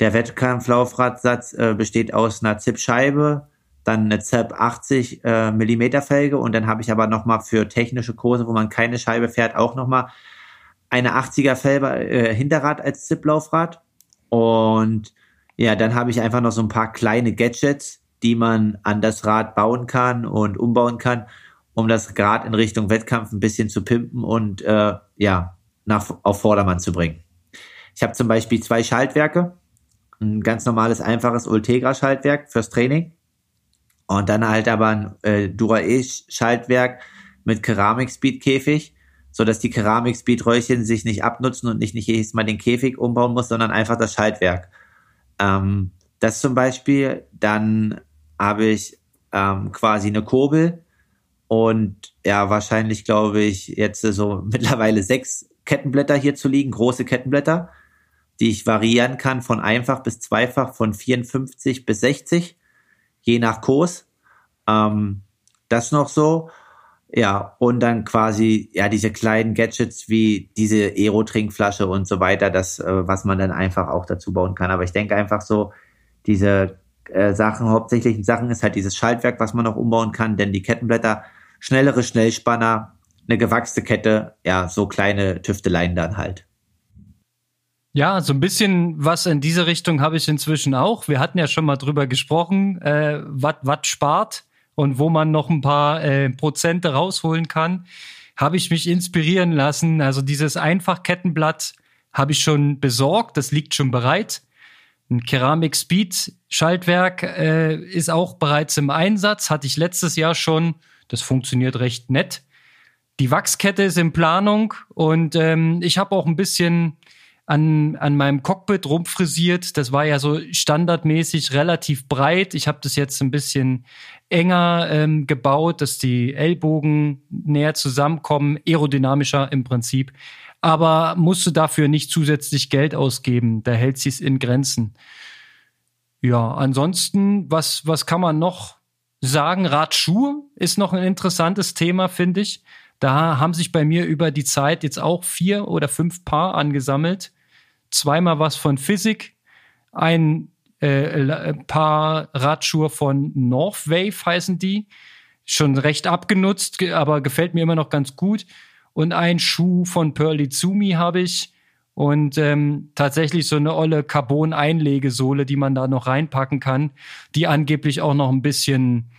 Der Wettkampflaufradsatz äh, besteht aus einer Zip-Scheibe, dann eine ZEP 80 äh, Millimeter Felge und dann habe ich aber nochmal für technische Kurse, wo man keine Scheibe fährt, auch nochmal eine 80er Felge äh, Hinterrad als Zip-Laufrad. Und ja, dann habe ich einfach noch so ein paar kleine Gadgets, die man an das Rad bauen kann und umbauen kann um das gerade in Richtung Wettkampf ein bisschen zu pimpen und äh, ja, nach, auf Vordermann zu bringen. Ich habe zum Beispiel zwei Schaltwerke, ein ganz normales, einfaches Ultegra-Schaltwerk fürs Training und dann halt aber ein äh, Dura-E-Schaltwerk mit Keramik-Speed-Käfig, so dass die Keramik-Speed-Röllchen sich nicht abnutzen und nicht, nicht jedes Mal den Käfig umbauen muss, sondern einfach das Schaltwerk. Ähm, das zum Beispiel. Dann habe ich ähm, quasi eine Kurbel, und ja, wahrscheinlich glaube ich jetzt so mittlerweile sechs Kettenblätter hier zu liegen, große Kettenblätter, die ich variieren kann von einfach bis zweifach, von 54 bis 60, je nach Kurs. Ähm, das noch so. Ja, und dann quasi, ja, diese kleinen Gadgets wie diese Aero-Trinkflasche und so weiter, das, äh, was man dann einfach auch dazu bauen kann. Aber ich denke einfach so, diese äh, Sachen, hauptsächlichen Sachen ist halt dieses Schaltwerk, was man noch umbauen kann, denn die Kettenblätter schnellere Schnellspanner, eine gewachste Kette, ja, so kleine Tüfteleien dann halt. Ja, so ein bisschen was in diese Richtung habe ich inzwischen auch. Wir hatten ja schon mal drüber gesprochen, äh, was spart und wo man noch ein paar äh, Prozente rausholen kann. Habe ich mich inspirieren lassen. Also dieses Einfachkettenblatt habe ich schon besorgt, das liegt schon bereit. Ein Keramik Speed Schaltwerk äh, ist auch bereits im Einsatz, hatte ich letztes Jahr schon das funktioniert recht nett. Die Wachskette ist in Planung und ähm, ich habe auch ein bisschen an, an meinem Cockpit rumfrisiert. Das war ja so standardmäßig relativ breit. Ich habe das jetzt ein bisschen enger ähm, gebaut, dass die Ellbogen näher zusammenkommen, aerodynamischer im Prinzip. Aber musste dafür nicht zusätzlich Geld ausgeben. Da hält sie es in Grenzen. Ja, ansonsten, was, was kann man noch sagen, Radschuhe ist noch ein interessantes Thema, finde ich. Da haben sich bei mir über die Zeit jetzt auch vier oder fünf Paar angesammelt. Zweimal was von Physik, ein äh, Paar Radschuhe von Northwave heißen die. Schon recht abgenutzt, aber gefällt mir immer noch ganz gut. Und ein Schuh von Pearly Zumi habe ich. Und ähm, tatsächlich so eine olle Carbon-Einlegesohle, die man da noch reinpacken kann, die angeblich auch noch ein bisschen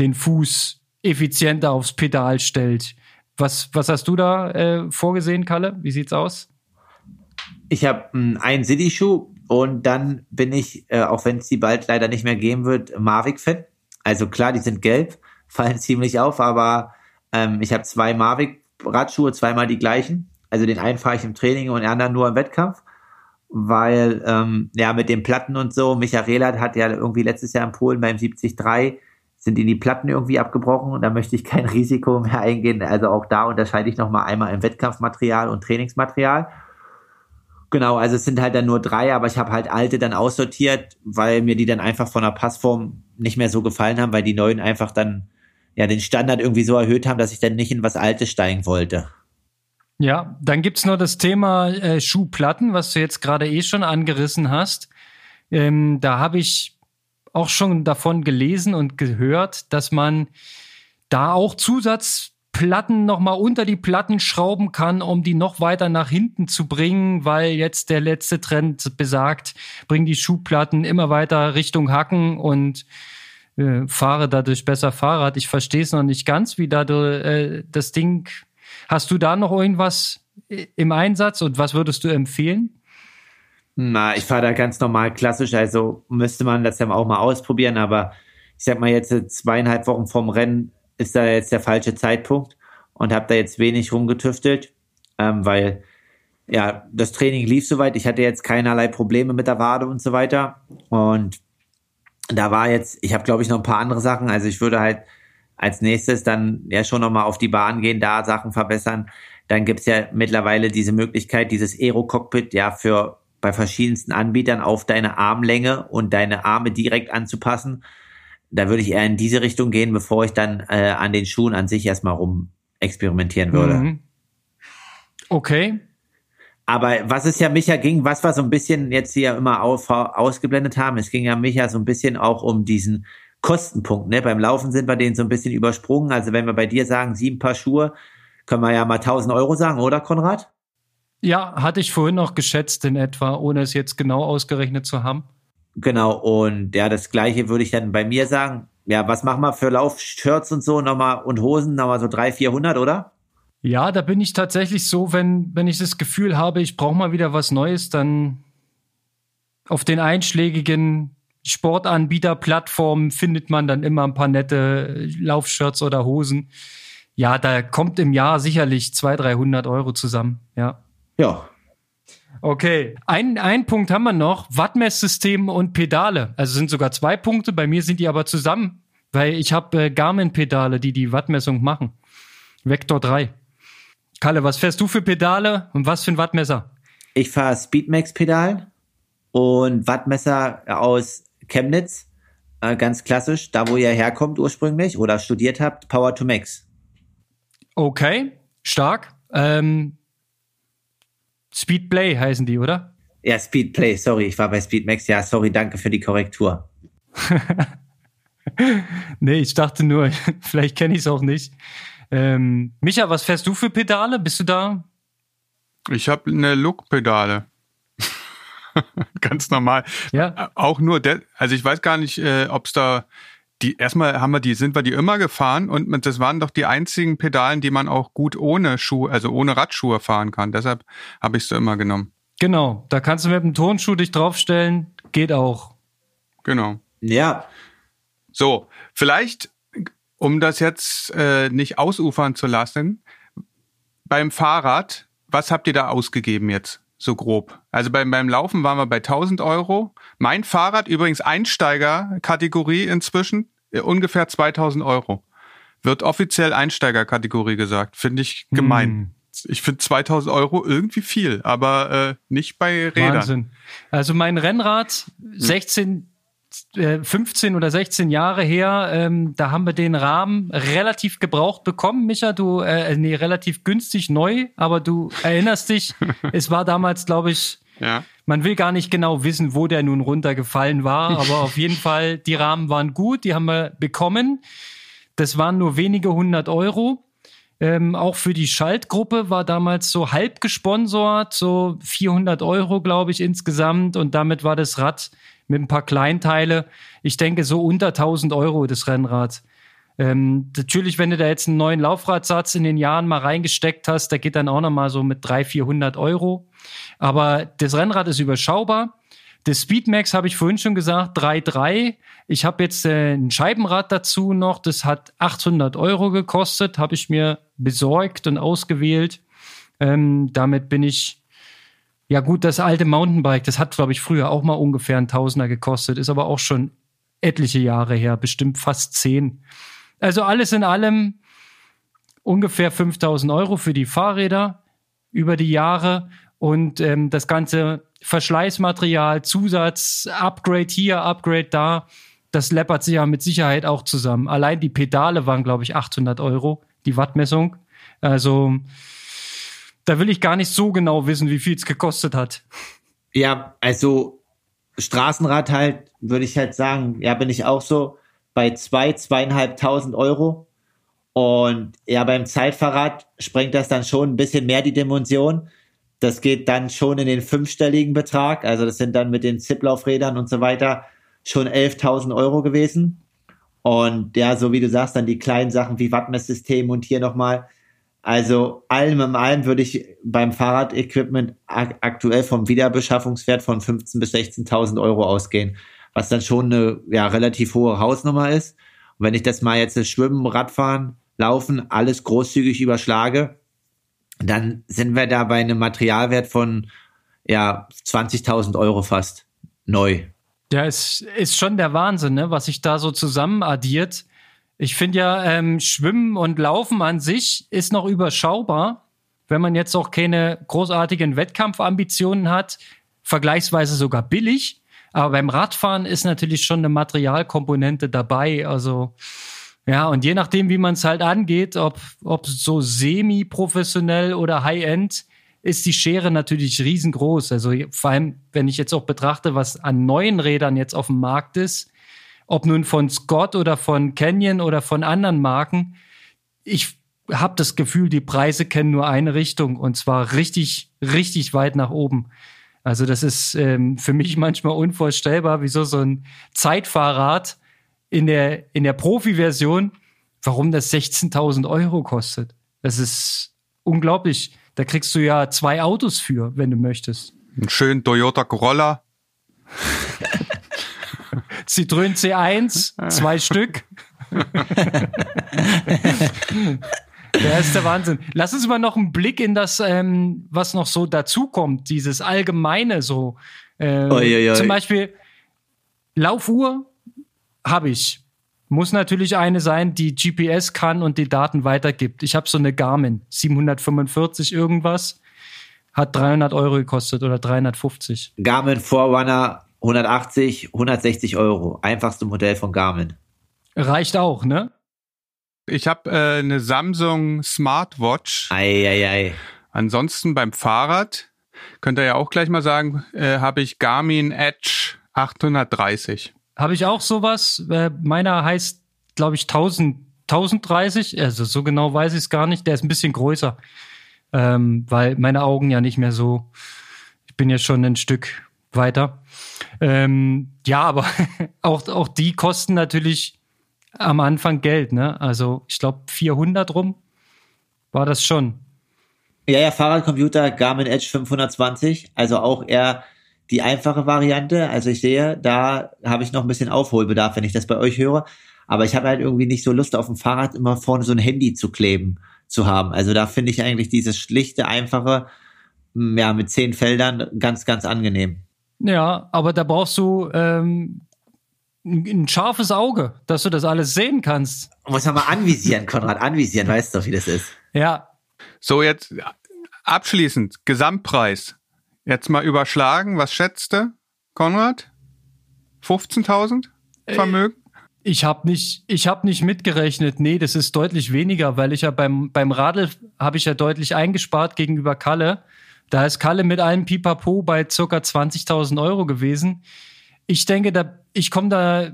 den Fuß effizienter aufs Pedal stellt. Was, was hast du da äh, vorgesehen, Kalle? Wie sieht's aus? Ich habe hm, einen City-Schuh und dann bin ich, äh, auch wenn es die bald leider nicht mehr geben wird, Mavic-Fan. Also klar, die sind gelb, fallen ziemlich auf, aber ähm, ich habe zwei Mavic-Radschuhe, zweimal die gleichen. Also den einen fahre ich im Training und den anderen nur im Wettkampf, weil ähm, ja mit den Platten und so, Michael Rehlert hat ja irgendwie letztes Jahr in Polen beim 73 sind ihnen die Platten irgendwie abgebrochen und da möchte ich kein Risiko mehr eingehen. Also auch da unterscheide ich nochmal einmal im Wettkampfmaterial und Trainingsmaterial. Genau, also es sind halt dann nur drei, aber ich habe halt alte dann aussortiert, weil mir die dann einfach von der Passform nicht mehr so gefallen haben, weil die neuen einfach dann ja den Standard irgendwie so erhöht haben, dass ich dann nicht in was Altes steigen wollte. Ja, dann gibt's noch das Thema äh, Schuhplatten, was du jetzt gerade eh schon angerissen hast. Ähm, da habe ich auch schon davon gelesen und gehört, dass man da auch Zusatz Platten nochmal unter die Platten schrauben kann, um die noch weiter nach hinten zu bringen, weil jetzt der letzte Trend besagt, bring die Schuhplatten immer weiter Richtung Hacken und äh, fahre dadurch besser Fahrrad. Ich verstehe es noch nicht ganz, wie da äh, das Ding. Hast du da noch irgendwas im Einsatz und was würdest du empfehlen? Na, ich fahre da ganz normal klassisch, also müsste man das ja auch mal ausprobieren, aber ich sag mal jetzt zweieinhalb Wochen vom Rennen ist da jetzt der falsche Zeitpunkt und habe da jetzt wenig rumgetüftelt, ähm, weil ja, das Training lief soweit. Ich hatte jetzt keinerlei Probleme mit der Wade und so weiter. Und da war jetzt, ich habe glaube ich noch ein paar andere Sachen. Also ich würde halt als nächstes dann ja schon nochmal auf die Bahn gehen, da Sachen verbessern. Dann gibt's ja mittlerweile diese Möglichkeit, dieses Aero-Cockpit ja für bei verschiedensten Anbietern auf deine Armlänge und deine Arme direkt anzupassen da würde ich eher in diese Richtung gehen, bevor ich dann äh, an den Schuhen an sich erstmal rum experimentieren würde. Mhm. Okay. Aber was es ja Micha ging, was wir so ein bisschen jetzt hier immer auf, ausgeblendet haben, es ging ja Micha so ein bisschen auch um diesen Kostenpunkt. Ne? Beim Laufen sind wir den so ein bisschen übersprungen. Also wenn wir bei dir sagen, sieben Paar Schuhe, können wir ja mal 1000 Euro sagen, oder Konrad? Ja, hatte ich vorhin noch geschätzt in etwa, ohne es jetzt genau ausgerechnet zu haben. Genau, und ja, das gleiche würde ich dann bei mir sagen. Ja, was machen wir für Laufshirts und so nochmal und Hosen nochmal so 300, 400, oder? Ja, da bin ich tatsächlich so, wenn, wenn ich das Gefühl habe, ich brauche mal wieder was Neues, dann auf den einschlägigen Sportanbieterplattformen findet man dann immer ein paar nette Laufshirts oder Hosen. Ja, da kommt im Jahr sicherlich 200, 300 Euro zusammen, ja. Ja, Okay, ein, ein Punkt haben wir noch, Wattmesssystem und Pedale. Also sind sogar zwei Punkte, bei mir sind die aber zusammen, weil ich habe äh, Garmin-Pedale, die die Wattmessung machen. Vector 3. Kalle, was fährst du für Pedale und was für ein Wattmesser? Ich fahre Speedmax-Pedal und Wattmesser aus Chemnitz, äh, ganz klassisch, da wo ihr herkommt ursprünglich oder studiert habt, Power to Max. Okay, stark. Ähm, Speedplay heißen die, oder? Ja, Speedplay, sorry, ich war bei Speedmax. Ja, sorry, danke für die Korrektur. nee, ich dachte nur, vielleicht kenne ich es auch nicht. Ähm, Micha, was fährst du für Pedale? Bist du da? Ich habe eine Look-Pedale. Ganz normal. Ja. Auch nur, also ich weiß gar nicht, äh, ob es da die erstmal haben wir die, sind wir die immer gefahren und das waren doch die einzigen Pedalen, die man auch gut ohne Schuhe, also ohne Radschuhe fahren kann. Deshalb habe ich sie immer genommen. Genau, da kannst du mit dem Tonschuh dich draufstellen, geht auch. Genau. Ja. So, vielleicht, um das jetzt äh, nicht ausufern zu lassen, beim Fahrrad, was habt ihr da ausgegeben jetzt? so grob. Also beim, beim Laufen waren wir bei 1000 Euro. Mein Fahrrad, übrigens Einsteiger-Kategorie inzwischen, äh, ungefähr 2000 Euro. Wird offiziell Einsteiger-Kategorie gesagt. Finde ich gemein. Hm. Ich finde 2000 Euro irgendwie viel, aber äh, nicht bei Rädern. Wahnsinn. Also mein Rennrad, 16, 15 äh, oder 16 Jahre her, ähm, da haben wir den Rahmen relativ gebraucht bekommen. Micha, du, äh, nee, relativ günstig neu, aber du erinnerst dich, es war damals, glaube ich, ja. Man will gar nicht genau wissen, wo der nun runtergefallen war, aber auf jeden Fall, die Rahmen waren gut, die haben wir bekommen. Das waren nur wenige hundert Euro. Ähm, auch für die Schaltgruppe war damals so halb gesponsert, so 400 Euro, glaube ich, insgesamt. Und damit war das Rad mit ein paar Kleinteile. Ich denke, so unter 1000 Euro das Rennrad. Ähm, natürlich, wenn du da jetzt einen neuen Laufradsatz in den Jahren mal reingesteckt hast, der geht dann auch nochmal so mit 300, 400 Euro. Aber das Rennrad ist überschaubar. Das Speedmax habe ich vorhin schon gesagt, 3,3. Ich habe jetzt äh, ein Scheibenrad dazu noch, das hat 800 Euro gekostet, habe ich mir besorgt und ausgewählt. Ähm, damit bin ich, ja gut, das alte Mountainbike, das hat, glaube ich, früher auch mal ungefähr ein Tausender gekostet, ist aber auch schon etliche Jahre her, bestimmt fast zehn. Also alles in allem ungefähr 5000 Euro für die Fahrräder über die Jahre und ähm, das ganze Verschleißmaterial, Zusatz, Upgrade hier, Upgrade da, das läppert sich ja mit Sicherheit auch zusammen. Allein die Pedale waren, glaube ich, 800 Euro, die Wattmessung. Also da will ich gar nicht so genau wissen, wie viel es gekostet hat. Ja, also Straßenrad halt, würde ich halt sagen, ja, bin ich auch so bei zwei, zweieinhalbtausend Euro. Und ja, beim Zeitfahrrad sprengt das dann schon ein bisschen mehr die Dimension. Das geht dann schon in den fünfstelligen Betrag. Also das sind dann mit den Zipplaufrädern und so weiter schon 11.000 Euro gewesen. Und ja, so wie du sagst, dann die kleinen Sachen wie Wattmesssystem und hier nochmal. Also allem in allem würde ich beim Fahrradequipment aktuell vom Wiederbeschaffungswert von 15.000 bis 16.000 Euro ausgehen, was dann schon eine ja, relativ hohe Hausnummer ist. Und wenn ich das mal jetzt Schwimmen, Radfahren, Laufen, alles großzügig überschlage, dann sind wir da bei einem Materialwert von ja 20.000 Euro fast neu. Ja, es ist schon der Wahnsinn, ne? was sich da so zusammen addiert. Ich finde ja, ähm, Schwimmen und Laufen an sich ist noch überschaubar, wenn man jetzt auch keine großartigen Wettkampfambitionen hat, vergleichsweise sogar billig. Aber beim Radfahren ist natürlich schon eine Materialkomponente dabei. Also ja, und je nachdem, wie man es halt angeht, ob, ob so semi-professionell oder High-End, ist die Schere natürlich riesengroß. Also vor allem, wenn ich jetzt auch betrachte, was an neuen Rädern jetzt auf dem Markt ist, ob nun von Scott oder von Canyon oder von anderen Marken, ich habe das Gefühl, die Preise kennen nur eine Richtung und zwar richtig, richtig weit nach oben. Also das ist ähm, für mich manchmal unvorstellbar, wieso so ein Zeitfahrrad in der, in der Profi-Version, warum das 16.000 Euro kostet. Das ist unglaublich. Da kriegst du ja zwei Autos für, wenn du möchtest. Ein schönen Toyota Corolla. Citroën C1, zwei Stück. Der ist der Wahnsinn. Lass uns mal noch einen Blick in das, ähm, was noch so dazukommt, dieses allgemeine so. Äh, oi, oi, oi. Zum Beispiel Laufuhr habe ich. Muss natürlich eine sein, die GPS kann und die Daten weitergibt. Ich habe so eine Garmin 745 irgendwas. Hat 300 Euro gekostet oder 350. Garmin Forerunner 180, 160 Euro. Einfachste Modell von Garmin. Reicht auch, ne? Ich habe äh, eine Samsung Smartwatch. Ei, ei, ei. Ansonsten beim Fahrrad, könnt ihr ja auch gleich mal sagen, äh, habe ich Garmin Edge 830. Habe ich auch sowas. Äh, meiner heißt, glaube ich, 1000, 1030. Also so genau weiß ich es gar nicht. Der ist ein bisschen größer, ähm, weil meine Augen ja nicht mehr so. Ich bin ja schon ein Stück weiter. Ähm, ja, aber auch, auch die kosten natürlich am Anfang Geld. Ne? Also ich glaube 400 rum war das schon. Ja, ja, Fahrradcomputer Garmin Edge 520, also auch eher die einfache Variante. Also ich sehe, da habe ich noch ein bisschen Aufholbedarf, wenn ich das bei euch höre. Aber ich habe halt irgendwie nicht so Lust, auf dem Fahrrad immer vorne so ein Handy zu kleben zu haben. Also da finde ich eigentlich dieses schlichte, einfache, ja, mit zehn Feldern ganz, ganz angenehm. Ja, aber da brauchst du ähm, ein scharfes Auge, dass du das alles sehen kannst. Muss man mal anvisieren, Konrad, anvisieren, weißt du, wie das ist. Ja. So, jetzt abschließend, Gesamtpreis. Jetzt mal überschlagen, was schätzte Konrad? 15.000 äh, Vermögen? Ich habe nicht, ich habe nicht mitgerechnet. Nee, das ist deutlich weniger, weil ich ja beim beim Radl habe ich ja deutlich eingespart gegenüber Kalle. Da ist Kalle mit allem Pipapo bei circa 20.000 Euro gewesen. Ich denke, da ich komme da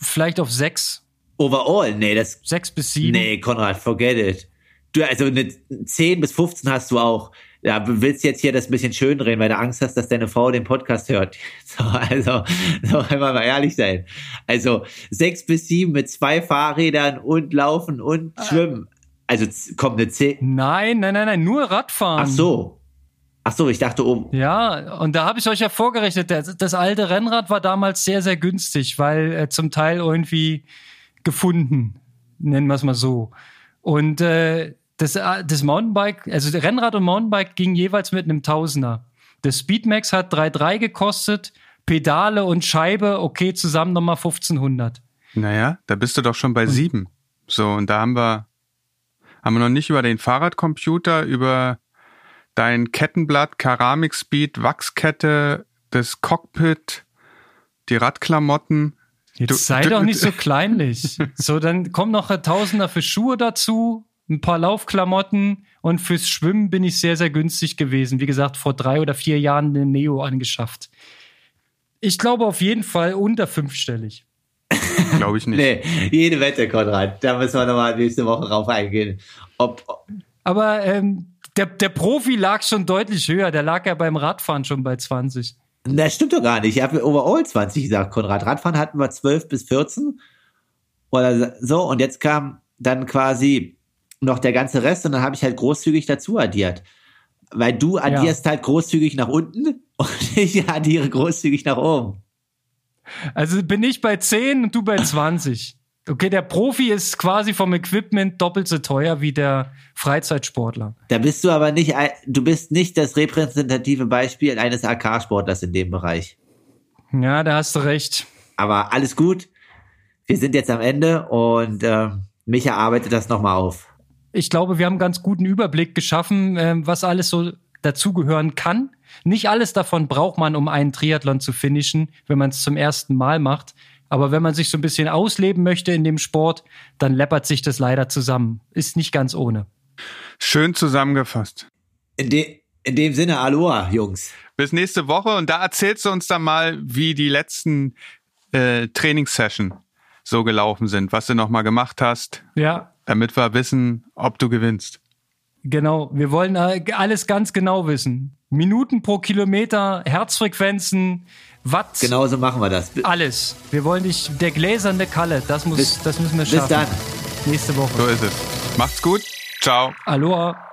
vielleicht auf sechs. Overall, nee, das sechs bis sieben. Nee, Konrad, forget it. Du, also eine 10 bis 15 hast du auch. ja, willst jetzt hier das bisschen schön drehen, weil du Angst hast, dass deine Frau den Podcast hört. So, also, so einmal mal ehrlich sein. Also sechs bis sieben mit zwei Fahrrädern und Laufen und Schwimmen. Also kommt eine zehn. Nein, nein, nein, nein, nur Radfahren. Ach so. Ach so, ich dachte oben. Ja, und da habe ich euch ja vorgerechnet, das, das, alte Rennrad war damals sehr, sehr günstig, weil äh, zum Teil irgendwie gefunden, nennen wir es mal so. Und äh, das, äh, das Mountainbike, also Rennrad und Mountainbike ging jeweils mit einem Tausender. Das Speedmax hat 3,3 gekostet, Pedale und Scheibe, okay, zusammen nochmal 1500. Naja, da bist du doch schon bei und, sieben. So, und da haben wir, haben wir noch nicht über den Fahrradcomputer, über dein Kettenblatt, Keramikspeed, Wachskette, das Cockpit, die Radklamotten. Jetzt du, sei du, doch nicht so kleinlich. so, dann kommen noch ein Tausender für Schuhe dazu, ein paar Laufklamotten und fürs Schwimmen bin ich sehr, sehr günstig gewesen. Wie gesagt, vor drei oder vier Jahren den Neo angeschafft. Ich glaube auf jeden Fall unter fünfstellig. glaube ich nicht. nee, jede Wette, Konrad. Da müssen wir nochmal nächste Woche drauf eingehen. Ob, Aber ähm, der, der Profi lag schon deutlich höher. Der lag ja beim Radfahren schon bei 20. Das stimmt doch gar nicht. Ich habe overall 20 gesagt, Konrad. Radfahren hatten wir 12 bis 14. Oder so. Und jetzt kam dann quasi noch der ganze Rest und dann habe ich halt großzügig dazu addiert. Weil du addierst ja. halt großzügig nach unten und ich addiere großzügig nach oben. Also bin ich bei 10 und du bei 20. Okay, der Profi ist quasi vom Equipment doppelt so teuer wie der Freizeitsportler. Da bist du aber nicht, du bist nicht das repräsentative Beispiel eines AK-Sportlers in dem Bereich. Ja, da hast du recht. Aber alles gut. Wir sind jetzt am Ende und äh, Micha arbeitet das nochmal auf ich glaube, wir haben einen ganz guten Überblick geschaffen, äh, was alles so dazugehören kann. Nicht alles davon braucht man, um einen Triathlon zu finishen, wenn man es zum ersten Mal macht. Aber wenn man sich so ein bisschen ausleben möchte in dem Sport, dann läppert sich das leider zusammen. Ist nicht ganz ohne. Schön zusammengefasst. In, de in dem Sinne, Aloha, Jungs. Bis nächste Woche und da erzählst du uns dann mal, wie die letzten äh, Trainingssession so gelaufen sind, was du nochmal gemacht hast. Ja, damit wir wissen, ob du gewinnst. Genau, wir wollen alles ganz genau wissen. Minuten pro Kilometer, Herzfrequenzen, Watt. Genauso machen wir das. Alles. Wir wollen dich, der gläserne Kalle, das, muss, bis, das müssen wir schaffen. Bis dann. Nächste Woche. So ist es. Macht's gut. Ciao. Aloha.